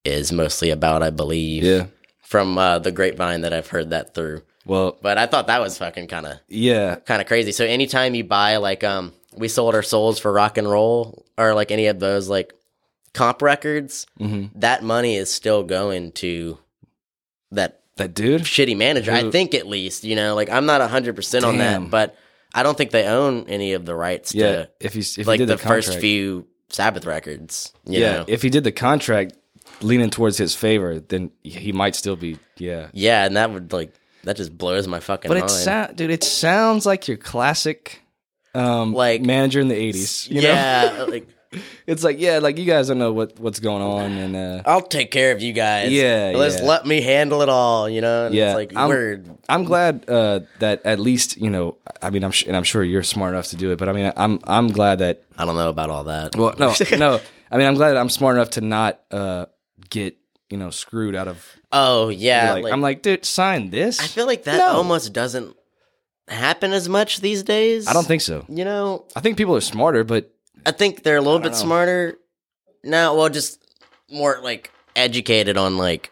is mostly about, I believe yeah. from uh, the grapevine that I've heard that through. Well, But I thought that was fucking kind of yeah, kind of crazy. So anytime you buy like um we sold our souls for rock and roll or like any of those like comp records, hmm that money is still going to that that dude. shitty manager. I think at least, you know, like I'm not 100% on that, but I don't think they own any of the rights Yeah, to if he's if like he the, did the, first few Sabbath records, you yeah, know. if he did the contract leaning towards his favor, then he might still be. Yeah, yeah, and that would like that just blows my fucking but mind. it sound, dude, it sounds like your classic, um, Like- manager in the '80s. You yeah, like know, it's like yeah, like you guys don't know what what's going on, and uh, I'll take care of you guys. Yeah, Let's yeah. let me handle it all, you know? And Yeah, It's like, I'm- word. I'm glad uh, that at least you know. I mean, I'm sh- and I'm sure you're smart enough to do it, but I mean, I'm I'm glad that I don't know about all that. Well, no, no. I mean, I'm glad that I'm smart enough to not uh, get you know screwed out of. oh, yeah. like, like, I'm like, dude, sign this. I feel like that No. almost doesn't happen as much these days. I don't think so. You know, I think people are smarter, but I think they're a little bit know. smarter now. Well, just more like educated on like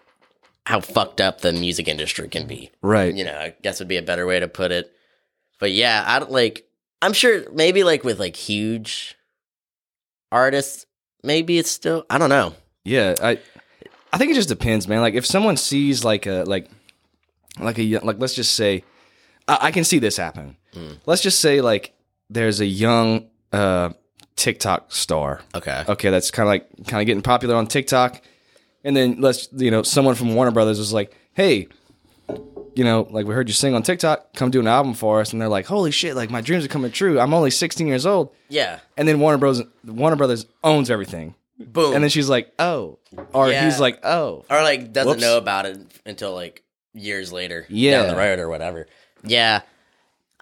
how fucked up the music industry can be. right. you know, I guess would be a better way to put it. But yeah, I don't like. I'm sure maybe like with like huge artists, maybe it's still. I don't know. Yeah, I I think it just depends, man. Like if someone sees like a like like a young- like let's just say I, I can see this happen. Mm. Let's just say like there's a young uh TikTok star. Okay. Okay, that's kind of like kind of getting popular on TikTok, and then let's you know someone from Warner Brothers was like, hey. You know, like we heard you sing on TikTok, come do an album for us, and they're like, "Holy shit! Like my dreams are coming true. I'm only 16 years old." Yeah. And then Warner Bros. Warner Brothers owns everything, Boom. and then she's like, "Oh," or Yeah. he's like, "Oh." or like doesn't Whoops. know about it until like years later Yeah. down the road or whatever. Yeah.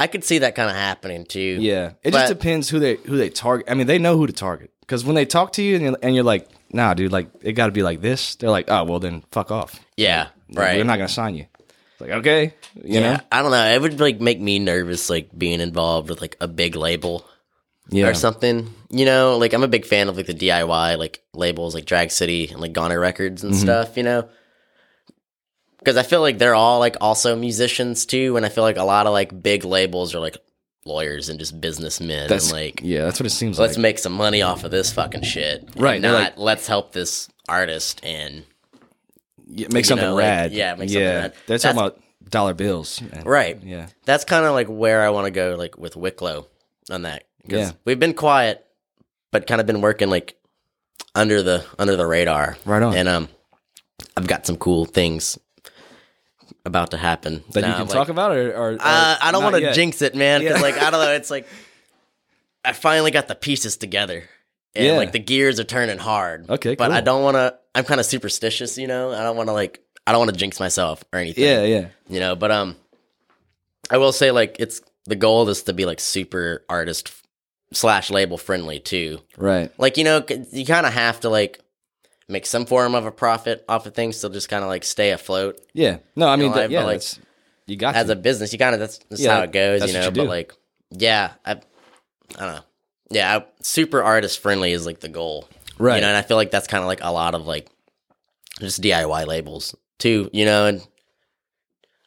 I could see that kind of happening too. Yeah, it But- just depends who they who they target. I mean, they know who to target because when they talk to you and you're, and you're like, "Nah, dude, like it got to be like this," they're like, "Oh, well, then fuck off. Yeah, Like, right. We're not gonna sign you." It's like, okay, you yeah, know, I don't know. It would like make me nervous, like being involved with like a big label yeah, or something. You know, like I'm a big fan of like the DIY like labels, like Drag City and like Goner Records Mm-hmm. and stuff. You know, because I feel like they're all like also musicians too, and I feel like a lot of like big labels are like lawyers and just businessmen That's and like yeah, that's what it seems like. let's like. make some money off of this fucking shit. Right, Not like- let's help this artist and Yeah, make something know, like, rad. yeah, make something yeah. rad. They're talking That's- about dollar bills. and- right. Yeah. That's kind of like where I want to go, like with Wicklow on that. Yeah. we've been quiet, but kind of been working like under the under the radar. Right on. And um, I've got some cool things about to happen That you can like- talk about, or, or, or Uh, I don't want to jinx it, man. Because Yeah. like I don't know, it's like I finally got the pieces together, and Yeah. like the gears are turning hard. Okay, but I don't want to. I'm kind of superstitious, you know. I don't want to like. I don't want to jinx myself or anything. Yeah, yeah, you know. But um, I will say like it's the goal is to be like super artist slash label friendly too. right. Like you know, you kind of have to like make some form of a profit off of things to just kind of like stay afloat Yeah. No, I mean, know, that- I've, yeah, like, you got as to. a business. You kind of that's, that's Yeah, how it goes, you know. you but like, yeah, I, I don't know. Yeah, I, super artist friendly is like the goal, Right. You know, and I feel like that's kind of like a lot of like just DIY labels too, you know. And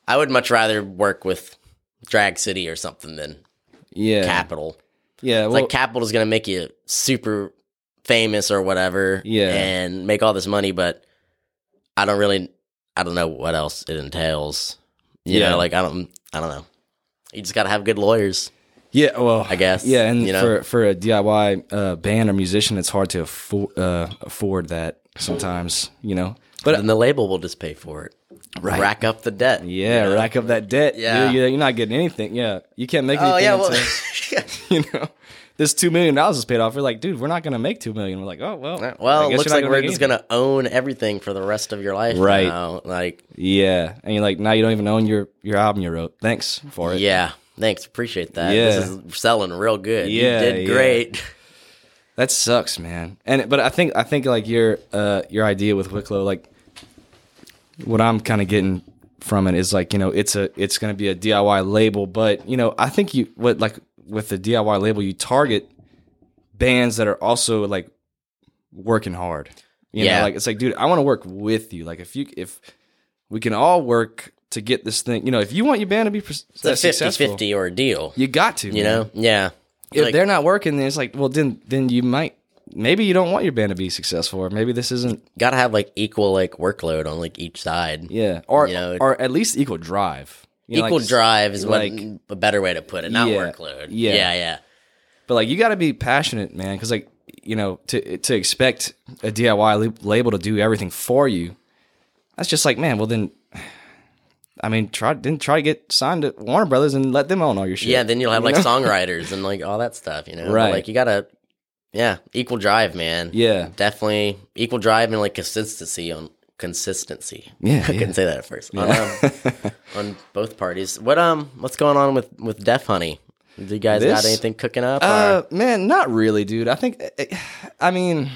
I would much rather work with Drag City or something than yeah. Capitol. Yeah. Well, like Capitol is gonna make you super famous or whatever, Yeah. and make all this money, but I don't really, I don't know what else it entails. You Yeah. know, like I don't, I don't know. You just gotta have good lawyers. Yeah, well, I guess, Yeah, and you know? for for a DIY uh, band or musician, it's hard to afford uh, afford that sometimes. You know, but and the label will just pay for it. Right. Rack up the debt. yeah, you know? rack up that debt. Yeah. you're, you're not getting anything. Yeah, you can't make anything. Oh yeah, well, you know, this two million dollars is paid off. We're like, dude, we're not gonna make two million. We're like, oh well, well, it looks like we're just anything. gonna own everything for the rest of your life. Right. now. Like, Yeah, and you're like, now you don't even own your your album you wrote. Thanks for it. yeah. Thanks, appreciate that. Yeah. This is selling real good. Yeah, you did yeah. great. That sucks, man. And but I think I think like your uh your idea with Wicklow, like what I'm kind of getting from it is like you know it's a it's going to be a DIY label, but you know I think you what like with the DIY label you target bands that are also like working hard. You Yeah. know, like it's like, dude, I want to work with you. Like if you if we can all work to get this thing, you know, if you want your band to be pres- It's a successful, 50-50 ordeal. you got to, You man know? Yeah. if Like- they're not working, then it's like, well, then then you might maybe you don't want your band to be successful, or maybe this isn't, gotta have like equal like workload on like each side. yeah, or You know, or at least equal drive. You know, equal like, drive is like- what a better way to put it, not Yeah, workload. yeah. yeah, yeah. But like, you got to be passionate, man, because like you know to to expect a DIY label to do everything for you, that's just like, man, well then. I mean, try then try to get signed to Warner Brothers and let them own all your shit. Yeah, then you'll have You like know? songwriters and like all that stuff, you know? But, Right. like you gotta, yeah, equal drive, man. Yeah. Definitely equal drive and like consistency on consistency. Yeah, I yeah. couldn't say that at first. On, um, on both parties. What um, what's going on with with Def Honey? Do you guys got anything cooking up? or- Uh, man, not really, dude. I think, I mean,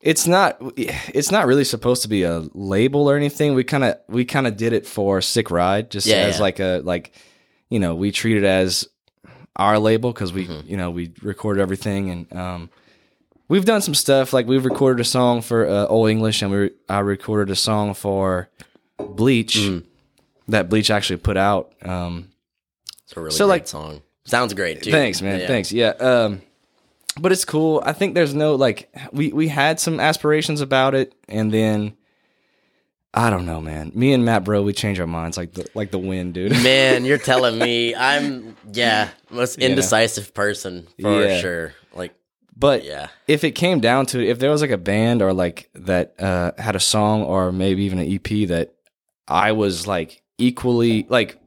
it's not. It's not really supposed to be a label or anything. We kind of, we kind of did it for Sick Ride, just Yeah, as yeah. like a like, you know, we treat it as our label because we, Mm-hmm. you know, we recorded everything and um, we've done some stuff. Like we've recorded a song for uh, Old English, and we I recorded a song for Bleach Mm. that Bleach actually put out. Um, it's a really so, great like- song. Sounds great too. Thanks, man. Yeah. Thanks. Yeah. Um, but it's cool. I think there's no like we we had some aspirations about it, and then I don't know, man. Me and Matt, bro, we change our minds like the like the wind, dude. Man, you're telling me I'm yeah most Yeah. indecisive person for Yeah. sure. Like But yeah, if it came down to it, if there was like a band or like that uh, had a song or maybe even an EP that I was like equally like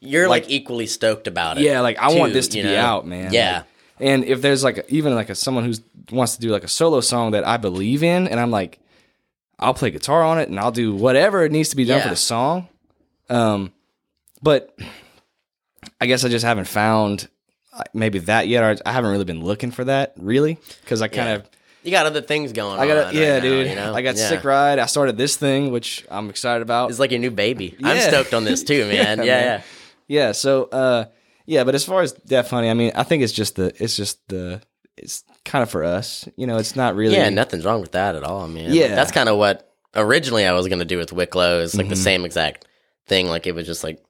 you're like, Like- equally stoked about it. yeah, like I want this to be know? out, man. Yeah. Like, and if there's like a, even like a someone who wants to do like a solo song that I believe in, and I'm like, I'll play guitar on it and I'll do whatever it needs to be done for the song. Um, but I guess I just haven't found maybe that yet, or I haven't really been looking for that really because I kind Yeah. of You got other things going I got on. yeah, right now, dude. you know? I got Yeah. sick ride. I started this thing, which I'm excited about. It's like your new baby. I'm stoked on this too, man. Yeah, yeah, man. yeah. Yeah, so uh yeah, but as far as Def Honey, I mean, I think it's just the it's just the it's kind of for us. You know, it's not really Yeah, nothing's wrong with that at all, man. Yeah. Like, that's kind of what originally I was gonna do with Wicklow. It's like Mm-hmm. the same exact thing. Like it was just like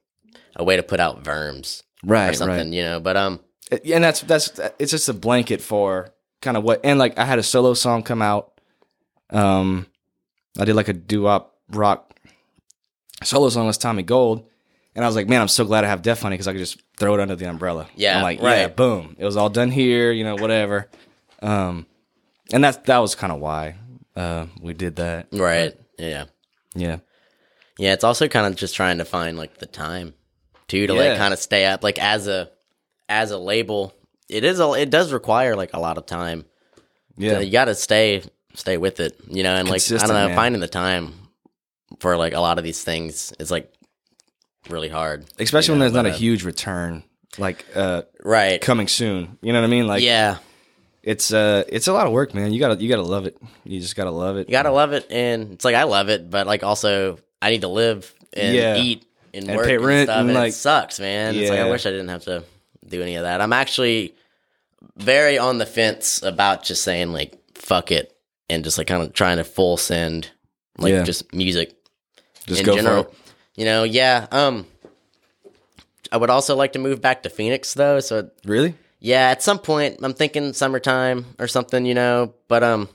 a way to put out verms right, or something, you know. But um, right. And that's that's it's just a blanket for kind of what and like I had a solo song come out. Um I did like a doo-wop rock solo song with Tommy Gold. And I was like, man, I'm so glad I have Def Honey because I could just throw it under the umbrella. Yeah, I'm like, yeah, right. boom. It was all done here, you know, whatever. Um, and that's that was kind of why uh, we did that. right, yeah, Yeah, yeah. It's also kind of just trying to find like the time too to Yeah. like kind of stay up. Like as a as a label, it is a it does require like a lot of time. yeah, you got to stay stay with it, you know. And like I don't know, man. finding the time for like a lot of these things is like really hard, especially you when there's not a uh, huge return like uh, right. coming soon. You know what I mean? Like, yeah, it's uh, it's a lot of work, man. You gotta you gotta love it. You just gotta love it. you gotta love it, and it's like I love it, but like also I need to live and Yeah. eat and, And work pay and rent stuff, and, and, like- it sucks, man. It's like I wish I didn't have to do any of that. I'm actually very on the fence about just saying like fuck it and just like kind of trying to full send like Yeah. just music just in go general. for it. You know, yeah. Um, I would also like to move back to Phoenix though. So Really? yeah, at some point I'm thinking summertime or something. You know, but um,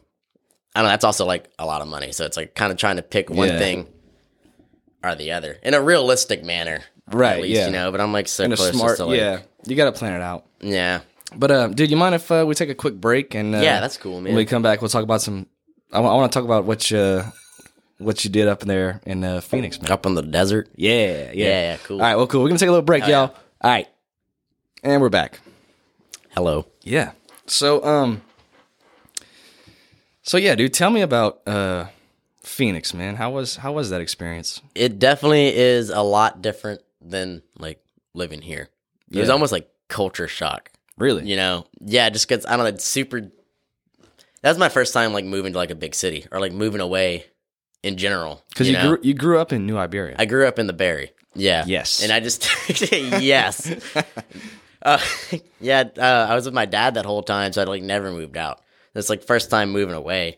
I don't know. That's also like a lot of money. So it's like kind of trying to pick one Yeah. thing or the other in a realistic manner, Right, At least yeah. you know. But I'm like so In close. smart, to, like, yeah. You gotta plan it out. yeah, But uh, dude, you mind if uh, we take a quick break and uh, yeah. That's cool, man. when we come back, we'll talk about some. I want to talk about what you what you did up in there in uh, Phoenix, man. Up in the desert. Yeah, yeah, Yeah, yeah, cool. All right, well, cool. We're gonna take a little break, Oh, y'all. All right, and we're back. Hello. Yeah. So, um, so yeah, dude, tell me about uh, Phoenix, man. How was how was that experience? It definitely is a lot different than like living here. It was almost like culture shock. Really? you know yeah just because i don't know it's super that was my first time like moving to like a big city or like moving away in general Because you, know? grew you grew up in New Iberia. i grew up in the berry yeah Yes. and i just yes uh, yeah uh, i was with my dad that whole time so i like never moved out it's like first time moving away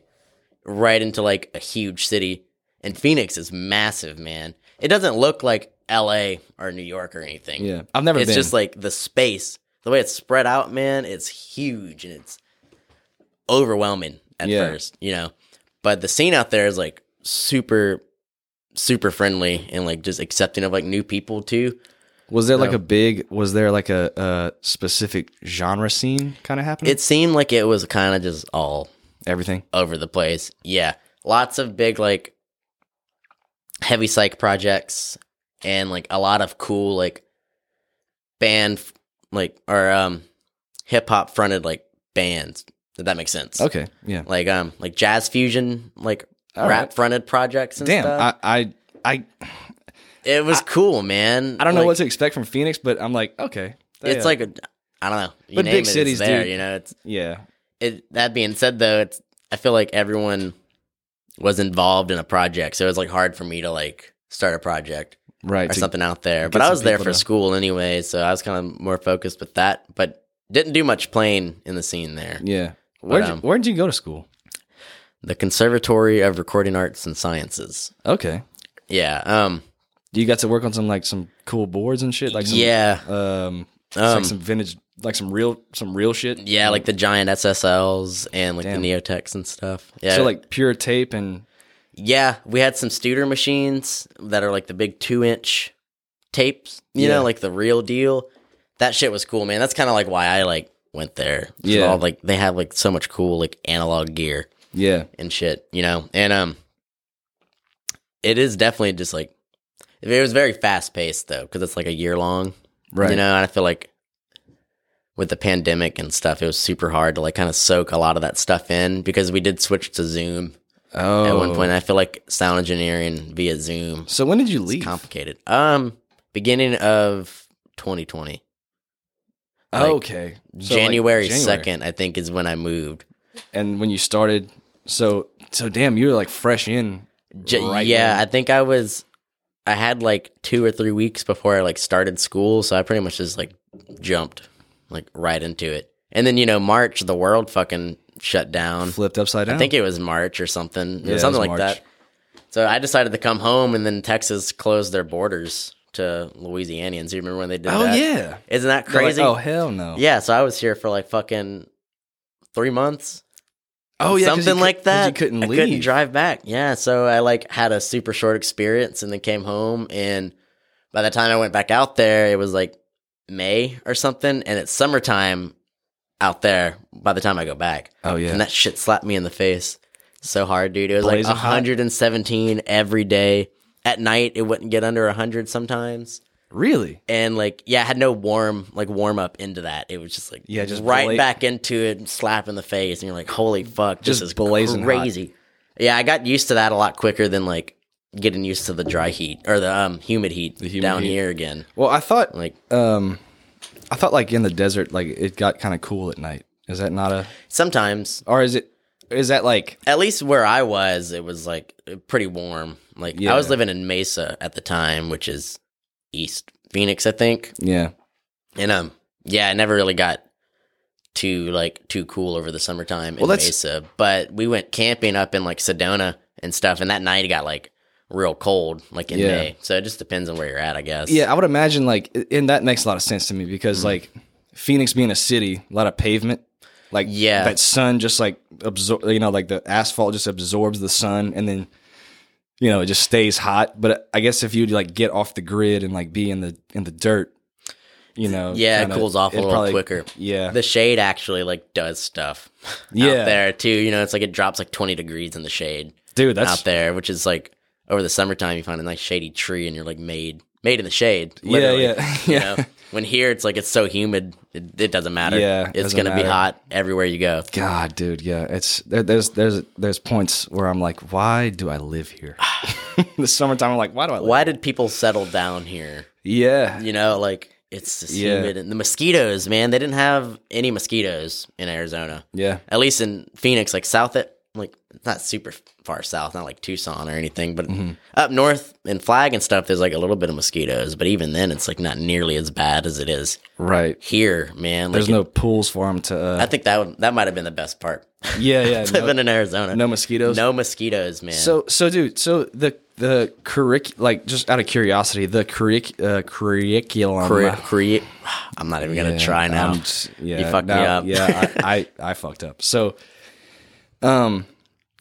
right into like a huge city and phoenix is massive man it doesn't look like la or new york or anything yeah, I've never it's been. just like the space, the way it's spread out, man. It's huge and it's overwhelming at Yeah. first, you know. But the scene out there is like super, super friendly and like just accepting of like new people too. was there like a big? Was there like a, a specific genre scene kind of happening? It seemed like it was kind of just all everything. over the place. Yeah, lots of big like heavy psych projects and like a lot of cool like band like or um hip hop fronted like bands. Did that make sense? Okay, yeah. Like um like jazz fusion like All rap right. fronted projects and Damn, stuff. I, I I it was cool, man. I don't know Like, what to expect from Phoenix, but I'm like, okay, it's Yeah. like a, I don't know. You But name big it, cities, there, dude. you know. It's yeah, it, that being said though it's i feel like everyone was involved in a project so it was like hard for me to like start a project right. or to- something out there but i was there for to- school anyway so i was kind of more focused with that but didn't do much playing in the scene there yeah. Where'd, um, you, where'd you go to school? the conservatory of recording arts and sciences Okay. yeah um You got to work on some like some cool boards and shit, like some, yeah um, Um, like some vintage, like some real, some real shit. yeah like the giant ssls and like Damn. the Neoteks and stuff yeah So like pure tape and Yeah, we had some Studer machines that are like the big two inch tapes, you Yeah. know, like the real deal. That shit was cool, man. That's kind of like why I like went there. Yeah. all, like they have like so much cool like analog gear yeah, and shit, you know. And um, it is definitely just like it was very fast paced though, because it's like a year long, right. you know. And I feel like with the pandemic and stuff, it was super hard to like kind of soak a lot of that stuff in because we did switch to Zoom oh, at one point. I feel like sound engineering via Zoom So when did you leave? complicated. Um, beginning of 2020. Like, okay. So, January January. 2nd, I think, is when I moved. And when you started, so so damn, you were like fresh in. J- right yeah, when- I think I was. I had like two or three weeks before I like started school, so I pretty much just like jumped like right into it. And then you know March, the world fucking shut down. flipped upside down. I think it was March or something. It Yeah, it was something was like March. that. So I decided to come home, and then Texas closed their borders to Louisianians. You remember when they did Oh that? yeah. Isn't that They're like, crazy? oh hell no. Yeah, so I was here for like fucking three months. Oh yeah. something like 'cause that. You couldn't I leave. couldn't drive back. Yeah, so I like had a super short experience, and then came home. And by the time I went back out there, it was like May or something, and it's summertime out there. By the time I go back, Oh yeah. and that shit slapped me in the face so hard, dude. It was Blazing like hot. 117 every day. At night, it wouldn't get under 100 sometimes. really? And like, yeah, I had no warm like warm up into that. It was just like Yeah, just right bla- back into it, slap in the face, and you're like, holy fuck, Just this is blazing hot. crazy. Yeah, I got used to that a lot quicker than like getting used to the dry heat or the um humid heat humid down heat. here again. Well, I thought Like um, I thought like in the desert, like it got kind of cool at night. Is that not a, sometimes, or is it? Is that like? at least where I was, it was like pretty warm. Like Yeah. I was living in Mesa at the time, which is East Phoenix, I think. Yeah. And um, yeah, I never really got too like too cool over the summertime in Well, that's- Mesa. But we went camping up in like Sedona and stuff, and that night it got like real cold, like in Yeah. May. So it just depends on where you're at, I guess. Yeah, I would imagine like, and that makes a lot of sense to me Mm-hmm. because like Phoenix being a city, a lot of pavement, like Yeah. that sun just like absorb, you know, like the asphalt just absorbs the sun, and then you know it just stays hot. But I guess if you like get off the grid and like be in the in the dirt, you know, Yeah, kinda- it cools off a little probably- quicker. Yeah, The shade actually like does stuff Yeah. out there too. You know, it's like it drops like 20 degrees in the shade dude, that's out there, which is like over the summertime you find a nice shady tree and you're like made made in the shade. Yeah, literally. yeah, You know? When here it's like it's so humid, it, it doesn't matter. Yeah, it's gonna be hot everywhere you go. God, dude, yeah, it's there, there's there's there's points where I'm like, why do I live here? the summertime, I'm like, why do I live? Why did people settle down here? Yeah, You know, like it's just Yeah. humid and the mosquitoes, man. They didn't have any mosquitoes in Arizona. yeah, At least in Phoenix, like south it like not super far south, not like Tucson or anything, but Mm-hmm. up north in Flag and stuff, there's like a little bit of mosquitoes, but even then, it's like not nearly as bad as it is right. here, man. Like There's it- no pools for them to. Uh, I think that would, that might have been the best part. yeah, yeah, no, Living in Arizona, no mosquitoes. no mosquitoes, man. So, so, dude, so the the curric like just out of curiosity, the curric uh, curriculum. Cre- cre- I'm not even gonna Yeah, try now. Just- yeah, You fucked me up. yeah, I, I I fucked up. So, um,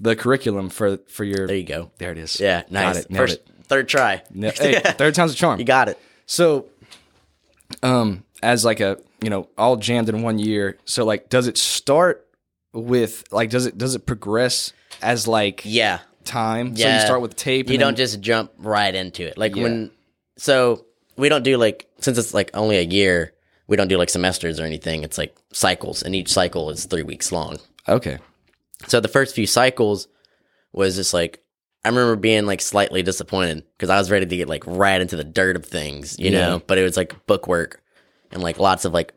the curriculum for for your there you go. there it is. Yeah, nice. it, First, it. third try. Hey, third time's a charm. You got it. So, um, as like a you know all jammed in one year. So like, does it start with like does it does it progress as like Yeah, time? So you start with tape. you don't just jump right into it. Like Yeah. when, so we don't do like since it's like only a year. We don't do like semesters or anything. It's like cycles, and each cycle is three weeks long. okay. So the first few cycles was just like I remember being like slightly disappointed because I was ready to get like right into the dirt of things, you Yeah. know. But it was like book work and like lots of like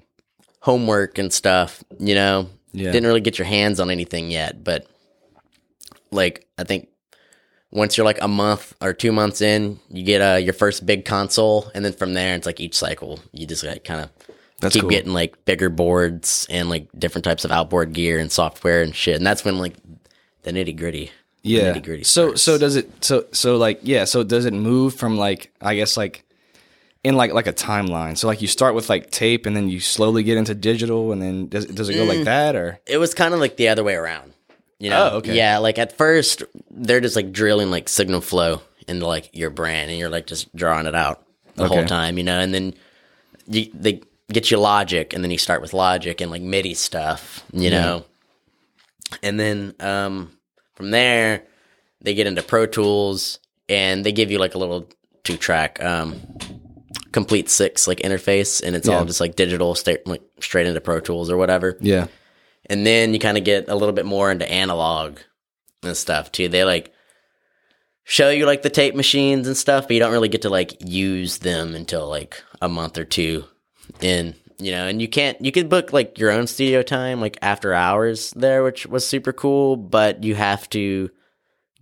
homework and stuff, you know. Yeah. Didn't really get your hands on anything yet, but like I think once you're like a month or two months in, you get uh, your first big console, and then from there it's like each cycle you just like kind of That's keep cool. getting like bigger boards and like different types of outboard gear and software and shit. And that's when like the nitty gritty. yeah. nitty-gritty So starts. so does it so so like yeah. So does it move from like I guess like in like like a timeline? So like you start with like tape and then you slowly get into digital and then does does it go Mm. like that or It was kind of like the other way around. You know? Oh, okay. Yeah, like at first they're just like drilling like signal flow into like your brand and you're like just drawing it out the whole time, you know, and then you, they get you logic and then you start with logic and like MIDI stuff, you know. And then um from there they get into Pro Tools and they give you like a little two track um Komplete six like interface and it's Yeah. all just like digital straight like straight into Pro Tools or whatever yeah and then you kind of get a little bit more into analog and stuff too. They like show you like the tape machines and stuff, but you don't really get to like use them until like a month or two in, you know, and you can't, you could book like your own studio time like after hours there, which was super cool, but you have to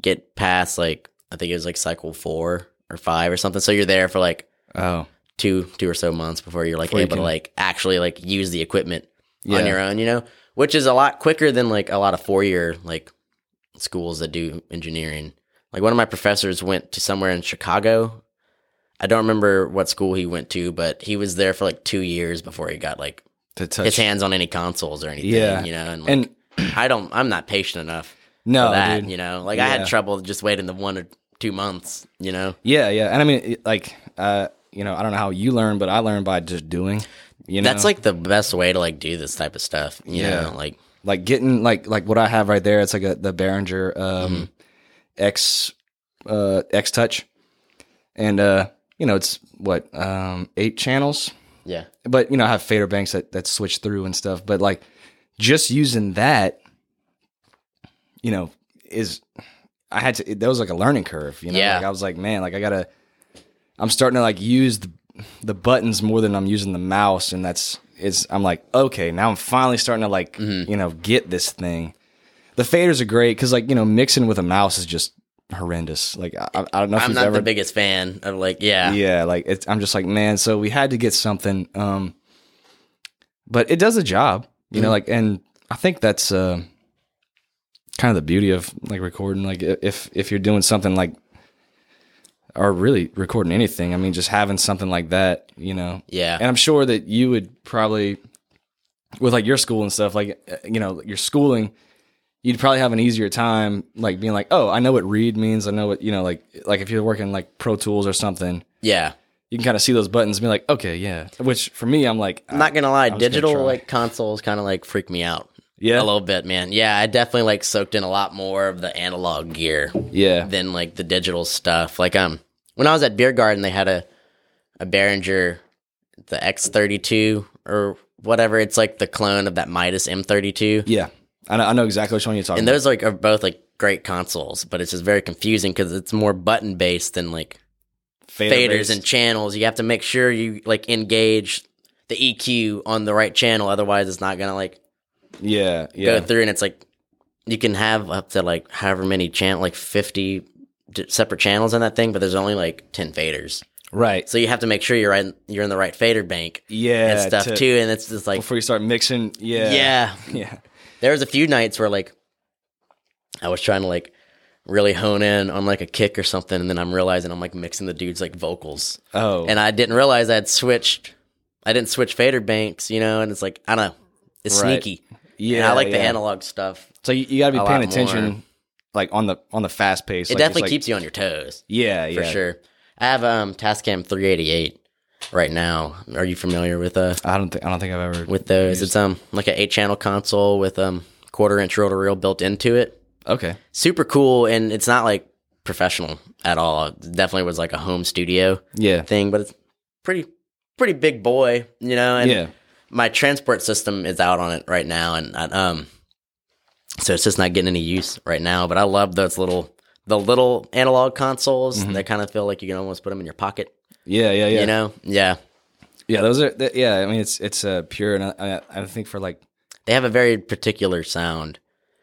get past like, I think it was like cycle four or five or something. So you're there for like Oh, two, two or so months before you're like Before you able to like actually like use the equipment Yeah. on your own, you know, which is a lot quicker than like a lot of four year like schools that do engineering. Like one of my professors went to somewhere in Chicago. I don't remember what school he went to, but he was there for like two years before he got like to touch. his hands on any consoles or anything. Yeah. you know, and like, And I don't, I'm not patient enough no, for that. dude. You know, like I had trouble just waiting the one or two months. You know, Yeah, yeah. And I mean, it- like, uh, you know, I don't know how you learn, but I learned by just doing. You know, that's like the best way to like do this type of stuff. You Yeah. know, like like getting like like what I have right there. It's like a the Behringer um, Mm-hmm. X uh, X Touch, and uh, you know it's what um, eight channels, yeah, but you know I have fader banks that that switch through and stuff. But like just using that, you know, is I had to. That was like a learning curve. You know, Yeah. like I was like, man, like I gotta. I'm starting to like use the the buttons more than I'm using the mouse, and that's it's. I'm like, okay, now I'm finally starting to like Mm-hmm. you know get this thing. The faders are great because like you know mixing with a mouse is just horrendous. Like I, I don't know if I'm not ever the biggest fan of like yeah, yeah like it's, i'm just like man so we had to get something um but it does a job you Mm-hmm. know like and i think that's uh kind of the beauty of like recording like if if you're doing something like or really recording anything i mean just having something like that you know yeah. and i'm sure that you would probably with like your school and stuff like uh, you know your schooling you'd probably have an easier time like being like oh i know what read means i know what you know like like if you're working like pro tools or something yeah. you can kind of see those buttons and be like, okay, yeah. Which for me, I'm like, I'm not gonna lie, gonna digital like consoles kind of like freak me out yeah, a little bit, man. Yeah, I definitely like soaked in a lot more of the analog gear yeah, than like the digital stuff. Like um, when I was at Beer Garden, they had a a Behringer, the X32 or whatever. It's like the clone of that Midas M32. yeah. I know, I know exactly which one you're talking about. and about. those like are both like great consoles, but it's just very confusing because it's more button based than like Fader faders based. and channels. You have to make sure you like engage the EQ on the right channel, otherwise it's not gonna like yeah, yeah, go through. And it's like you can have up to like however many channel, like fifty d- separate channels on that thing, but there's only like ten faders. right, So you have to make sure you're in, you're in the right fader bank yeah, and stuff to- too. And it's just like Before you start mixing, yeah, yeah, yeah, there was a few nights where like I was trying to like really hone in on like a kick or something, and then I'm realizing I'm like mixing the dude's like vocals, Oh, and I didn't realize I had switched. I didn't switch fader banks, you know, and it's like I don't know, it's Right. sneaky. yeah. and I like the analog stuff. So you, you got to be paying attention, more. like on the on the fast pace. It like, definitely like- keeps you on your toes yeah, yeah. for yeah, sure. I have um Tascam 388 right now. Are you familiar with uh I don't think I don't think I've ever with those? It's um like an eight channel console with um quarter inch reel to reel built into it. Okay, super cool and it's not like professional at all it definitely was like a home studio yeah, thing but it's pretty pretty big boy you know and yeah, my transport system is out on it right now and I, um so it's just not getting any use right now but i love those little the little analog consoles Mm-hmm. they kind of feel like you can almost put them in your pocket yeah, yeah, yeah. you know yeah Yeah, those are. th- Yeah, I mean, it's it's uh, pure, and I, I, think for like, they have a very particular sound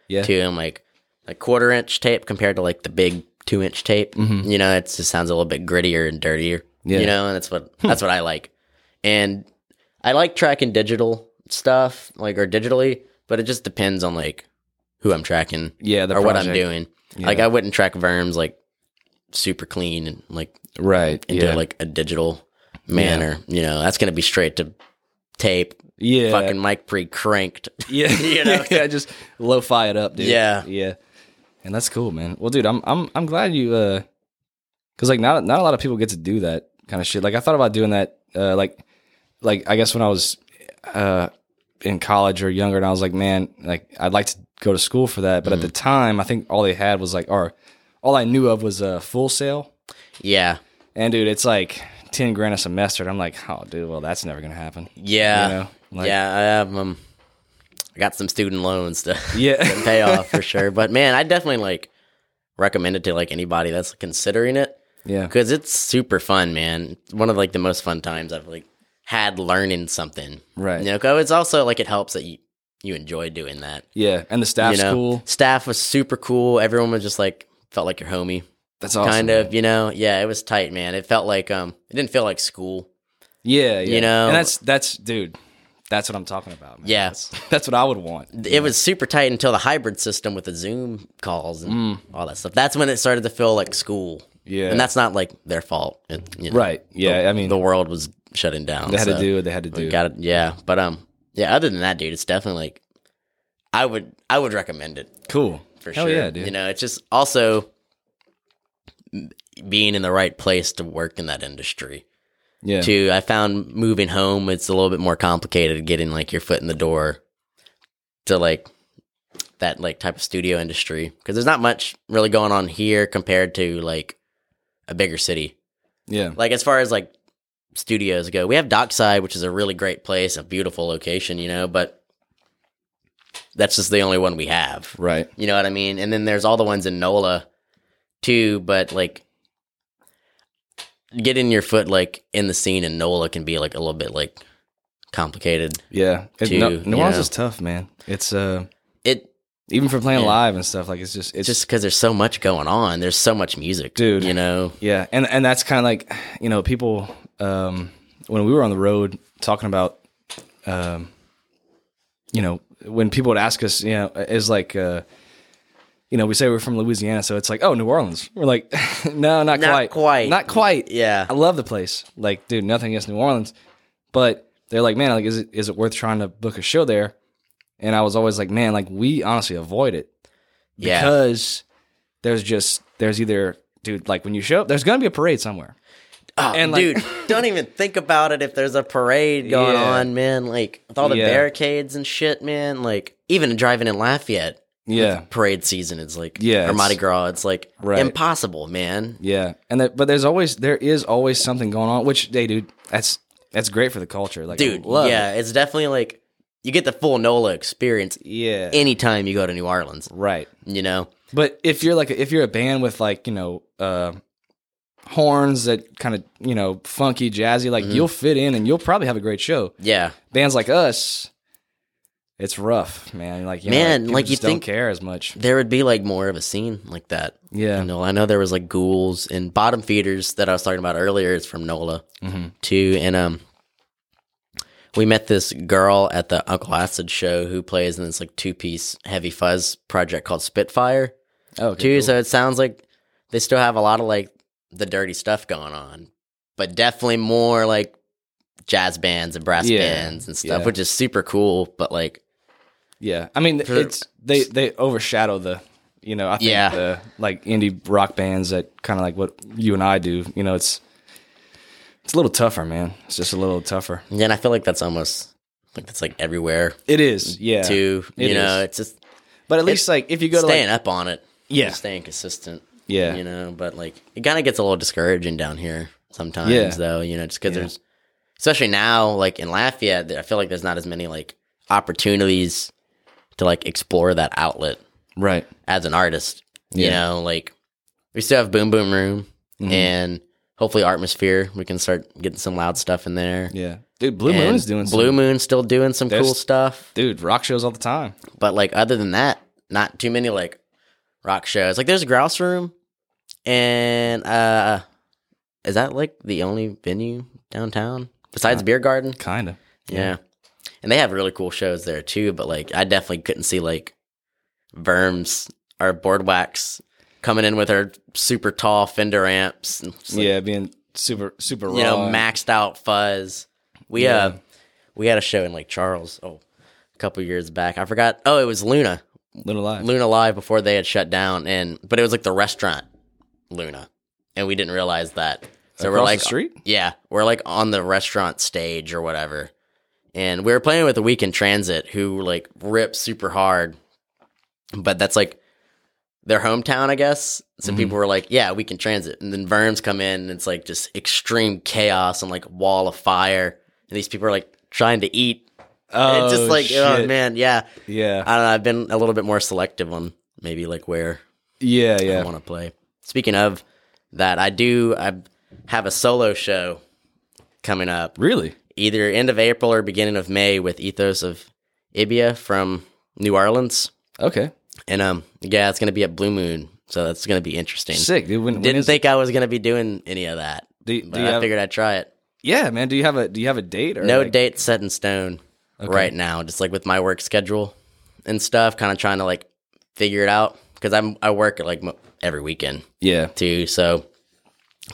yeah, to them like like quarter inch tape compared to like the big two inch tape you know it just sounds a little bit grittier and dirtier Mm-hmm. Yeah. you know and that's what that's what i like and i like tracking digital stuff like or digitally but it just depends on like who i'm tracking yeah, the or what i'm project. doing like i wouldn't track verms like super clean and like right? into yeah, like a digital manner you know that's gonna be straight to tape yeah, fucking mic pre cranked Yeah, You know? yeah, just lo-fi it up, dude. Yeah. yeah, and that's cool, man. Well, dude, I'm I'm I'm glad you, uh, because like not not a lot of people get to do that kind of shit. Like I thought about doing that, uh, like like I guess when I was uh in college or younger, and I was like, man, like I'd like to go to school for that, but at the time, I think all they had was like, or all I knew of was a Full Sail. yeah and dude, it's like ten grand a semester. And I'm like, oh, dude, well, that's never gonna happen. Yeah, You know, like- yeah. I have um, I got some student loans to, Yeah. to pay off for sure. But man, I definitely like recommend it to like anybody that's considering it Yeah. because it's super fun, man. One of like the most fun times I've like had learning something. Right. You know, it's also like it helps that you you enjoy doing that. Yeah. And the staff's you know, cool. staff was super cool. Everyone was just like felt like your homie, That's awesome. kind of. You know, yeah, it was tight, man. It felt like um, it didn't feel like school. Yeah, yeah. You know? and that's that's dude. That's what I'm talking about. Man. Yeah. that's, that's what I would want. It was super tight until the hybrid system with the Zoom calls and all that stuff. That's when it started to feel like school. Mm. Yeah. and that's not like their fault. It, you know, Right. Yeah. I mean, The world was shutting down. they had to do what they had to do. Got it. Yeah, but um, yeah. Other than that, dude, it's definitely like I would I would recommend it cool. for Hell sure. yeah, dude. You know, it's just also being in the right place to work in that industry. yeah. To I found moving home it's a little bit more complicated getting like your foot in the door to like that like type of studio industry because there's not much really going on here compared to like a bigger city. Yeah. Like as far as like studios go, we have Dockside, which is a really great place, a beautiful location, you know, but that's just the only one we have. Right. You know what I mean? And then there's all the ones in NOLA too, but like getting your foot like in the scene in NOLA can be like a little bit like complicated. Yeah. It, no, you know. is tough, man. It's uh It even for playing Yeah. live and stuff like it's just it's just because there's so much going on. There's so much music, Dude. You know, Yeah, and and that's kind of like you know people um, when we were on the road talking about um, you know when people would ask us you know is like uh, you know we say we're from Louisiana so it's like oh New Orleans we're like no not, Not quite quite. not quite yeah, I love the place like dude nothing against New Orleans but they're like man like is it is it worth trying to book a show there and I was always like man like we honestly avoid it yeah. because there's just there's either dude like when you show up there's gonna be a parade somewhere Oh, and, like- dude, don't even think about it if there's a parade going Yeah. on, man. Like with all the Yeah. barricades and shit, man. Like even driving in Lafayette, yeah parade season is like Yeah, or it's- Mardi Gras. It's like Right. impossible, man. yeah and that, but there's always there is always something going on which they dude that's that's great for the culture like Dude, love yeah, it. it's definitely like you get the full NOLA experience yeah anytime you go to New Orleans. right You know, but if you're like if you're a band with like you know uh horns that kind of you know funky jazzy like Mm-hmm. you'll fit in and you'll probably have a great show yeah, bands like us it's rough man like you Man, people like, you just don't think- care as much there would be like more of a scene like that. yeah You know, I know there was like ghouls and bottom feeders that I was talking about earlier. It's from NOLA Mhm. too, and um, we met this girl at the Uncle Acid show who plays in this like two piece heavy fuzz project called Spitfire oh, okay, too. cool. So it sounds like they still have a lot of like the dirty stuff going on, but definitely more like jazz bands and brass Yeah, bands and stuff, yeah. which is super cool. But like, Yeah, I mean, For- it's they they overshadow the, you know, I think Yeah. the like indie rock bands that kind of like what you and I do. You know, it's it's a little tougher, man. It's just a little tougher. Yeah, and I feel like that's almost like that's like everywhere It is, yeah. too. it You know, is. it's just but at least like if you go to staying like, up on it. Yeah. staying consistent. yeah, you know but like it kind of gets a little discouraging down here sometimes Yeah. though you know just because Yeah. there's especially now like in lafayette i feel like there's not as many like opportunities to like explore that outlet right, as an artist you Yeah. know like we still have boom boom room Mhm. and hopefully Artmosphere we can start getting some loud stuff in there yeah, dude. Blue And Moon's doing some blue some, moon's still doing some cool stuff dude. Rock shows all the time. but like other than that, not too many like rock shows. Like there's a grouse room, and uh, is that like the only venue downtown besides Beer Garden? Kind of. Yeah. And they have really cool shows there too. But like I definitely couldn't see like Verms or Bored Wax coming in with her super tall Fender amps, and like, Yeah, being super super raw. you know, maxed out fuzz. We Yeah. uh, we had a show in like Charles. Oh. A couple years back, I forgot. Oh, it was Luna. Luna Live. Luna Live before they had shut down, and but it was like the restaurant Luna, and we didn't realize that. So we're like, the street. yeah, we're like on the restaurant stage or whatever, and we were playing with the Weekend Transit, who like rip super hard, but that's like their hometown, I guess. So Mhm. people were like, "Yeah, Weekend Transit," and then Verms come in, and it's like just extreme chaos and like wall of fire, and these people are like trying to eat. Oh, it's just like, oh man, yeah. Yeah, I don't know. I've been a little bit more selective on maybe like where Yeah, yeah. I want to play. Speaking of that, I do. I have a solo show coming up, Really? Either end of April or beginning of May with Ethos of Ibia from New Orleans, Okay. and um, yeah, it's gonna be at Blue Moon, so that's gonna be interesting. Sick, dude. When, when Didn't think I was gonna be doing any of that, do, but do you I have, figured I'd try it. Yeah, man. Do you have a do you have a date or No like- date set in stone right now. Just like with my work schedule and stuff, kind of trying to like figure it out because I'm I work like every weekend Yeah. too. So,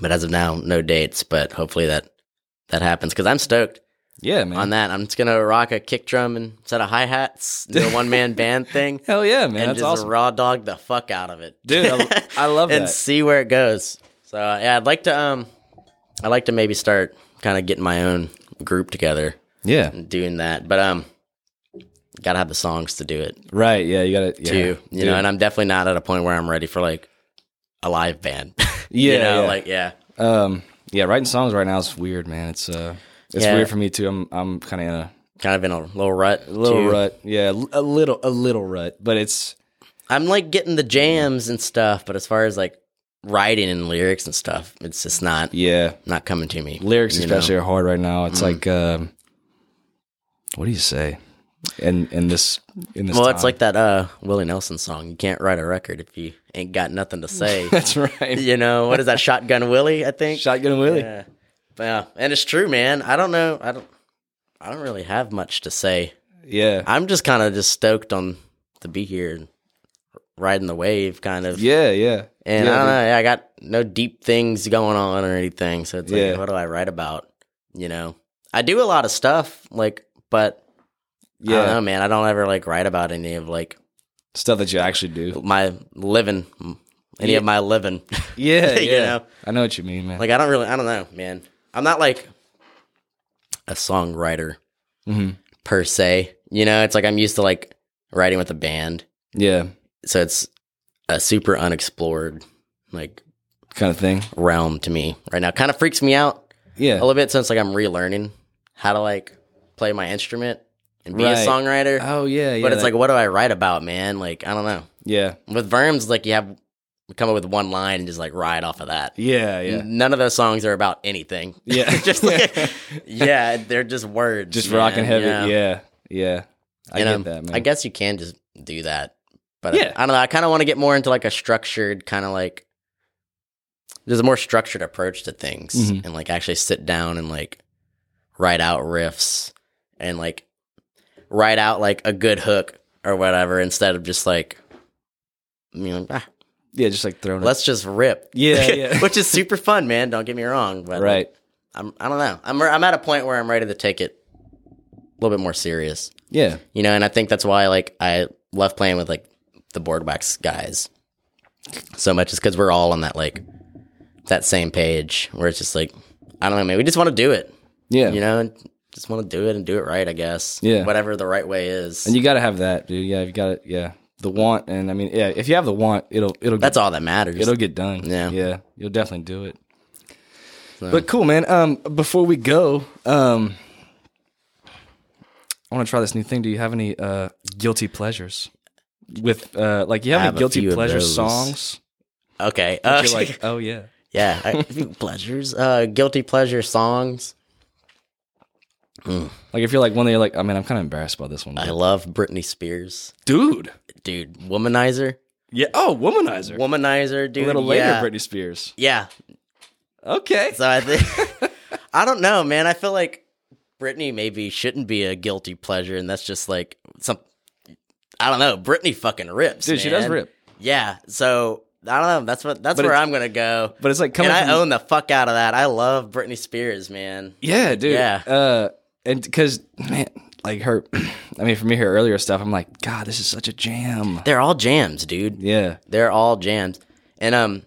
but as of now, no dates. But hopefully that that happens because I'm stoked Yeah, man. on that. I'm just gonna rock a kick drum and set of hi hats, do a one man band thing, Hell yeah, man. and That's just awesome. raw dog the fuck out of it, Dude, I, I love and that. see where it goes. So yeah, I'd like to um, I'd like to maybe start kind of getting my own group together Yeah. doing that. But um, gotta have the songs to do it Right. Yeah, you got to yeah. too. You Dude. know, and I'm definitely not at a point where I'm ready for like a live band. Yeah, you know, yeah. like yeah, Um, yeah, writing songs right now is weird, man. It's uh, it's Yeah. weird for me too. I'm I'm kind of in a kind of in a little rut. little too. rut. Yeah, a little a little rut, but it's I'm like getting the jams and stuff, but as far as like writing and lyrics and stuff, it's just not yeah. not coming to me. Lyrics you know? Mm. especially are hard right now. It's like um, what do you say? In in this in this Well, it's like that uh Willie Nelson song. You can't write a record if you ain't got nothing to say. that's right. you know what is that? Shotgun Willie, I think. Shotgun Willie. Yeah. Yeah, and it's true, man. I don't know. I don't. I don't really have much to say. Yeah. I'm just kind of just stoked on to be here and riding the wave, kind of. Yeah, yeah. And yeah, I don't dude. know. I got no deep things going on or anything. So it's like, Yeah. what do I write about? You know, I do a lot of stuff, like, but I Yeah. don't know, man. I don't ever like write about any of like Stuff that you actually do. my living, any Yeah. of my living. Yeah, You yeah. know? I know what you mean, man. like, I don't really, I don't know, man. I'm not like a songwriter Mhm. per se. You know, it's like I'm used to like writing with a band. Yeah, So it's a super unexplored like kind of thing. realm to me right now. Kind of freaks me out Yeah. a little bit since like I'm relearning how to like play my instrument and be Right. a songwriter. Oh yeah, yeah. but it's that- like, what do I write about, man? Like, I don't know. yeah, With Verms, like you have we come up with one line and just like ride off of that. yeah, yeah, None of those songs are about anything. Yeah. just like yeah, they're just words. just man. rocking heavy. Yeah, yeah. I And, get um, that, man. I guess you can just do that. But Yeah. I don't know. I kind of want to get more into like a structured kind of like there's a more structured approach to things Mhm. and like actually sit down and like write out riffs and like write out like a good hook or whatever instead of just like you know, ah, yeah, just like throwing. it. let's just rip. Yeah, yeah. Which is super fun, man. Don't get me wrong. But right. I'm I don't know. I'm I'm at a point where I'm ready to take it a little bit more serious. Yeah, You know, and I think that's why like I love playing with like the Bored Wax guys so much is because we're all on that like that same page where it's just like I don't know, man. We just want to do it, yeah. you know, just want to do it and do it right. I guess, Yeah. whatever the right way is. And you got to have that, dude. Yeah, you got to. Yeah, the want, and I mean, yeah, if you have the want, it'll it'll that's get, all that matters. it'll get done. Yeah. yeah, you'll definitely do it. So- But cool, man. Um, before we go, um, I want to try this new thing. Do you have any uh guilty pleasures? With uh, like, you have, have any guilty pleasure songs? okay, uh, like, oh yeah, yeah, I- pleasures, uh, guilty pleasure songs. Like if you're like one you're like, I mean, I'm kind of embarrassed about this one, I love Britney Spears, dude. dude. Womanizer, Yeah. Oh, womanizer. womanizer, dude. a little later, yeah. Britney Spears. Yeah, Okay. So I think I don't know, man. I feel like Britney maybe shouldn't be a guilty pleasure, and that's just like some. I don't know. Britney fucking rips, Dude, she does rip. Yeah. So I don't know. That's what. That's But where I'm gonna go. But it's like coming and I from, own the fuck out of that. I love Britney Spears, man. Yeah, dude. Yeah. Uh, and because man, like her, I mean, for me, her earlier stuff, I'm like, God, this is such a jam. They're all jams, dude. Yeah. They're all jams. And um,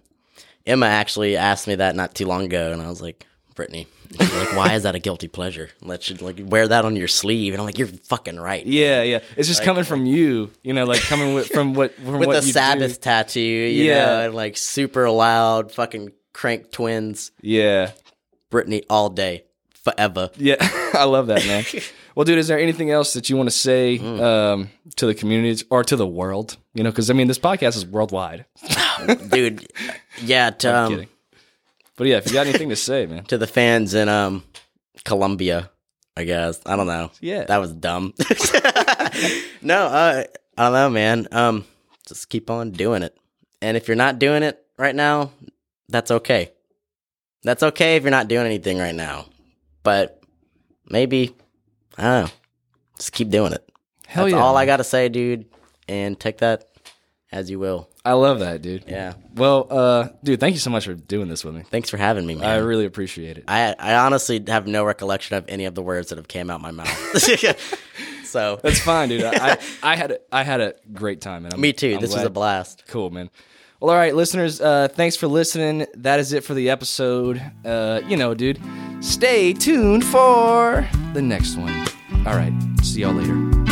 Emma actually asked me that not too long ago, and I was like, Britney, like, why is that a guilty pleasure? Let you like wear that on your sleeve, and I'm like, you're fucking right. Yeah, yeah. It's just coming from you, you know, like coming with, from what from with what the Sabbath tattoo, you Yeah. know, and like super loud fucking crank twins, Yeah, Britney all day, forever. yeah. I love that, man. well, dude, is there anything else that you want to say Mm. um, to the communities or to the world? You know, because I mean, this podcast is worldwide. dude. Yeah, to, I'm um, kidding. But yeah, if you got anything to say, man. to the fans in um Colombia, I guess. I don't know. Yeah. That was dumb. no, uh, I don't know, man. Um just keep on doing it. And if you're not doing it right now, that's okay. That's okay if you're not doing anything right now. But maybe I don't know. Just keep doing it. Hell that's yeah. all I got to say, dude. And take that as you will. I love that, dude. Yeah. Well, uh, dude, thank you so much for doing this with me. Thanks for having me, man. I really appreciate it. I I honestly have no recollection of any of the words that have came out my mouth. so That's fine, dude. I, I had a, I had a great time, and I'm, me too. I'm this was a blast. Cool, man. Well, all right, listeners. Uh, thanks for listening. That is it for the episode. Uh, you know, dude. Stay tuned for the next one. All right. See y'all later.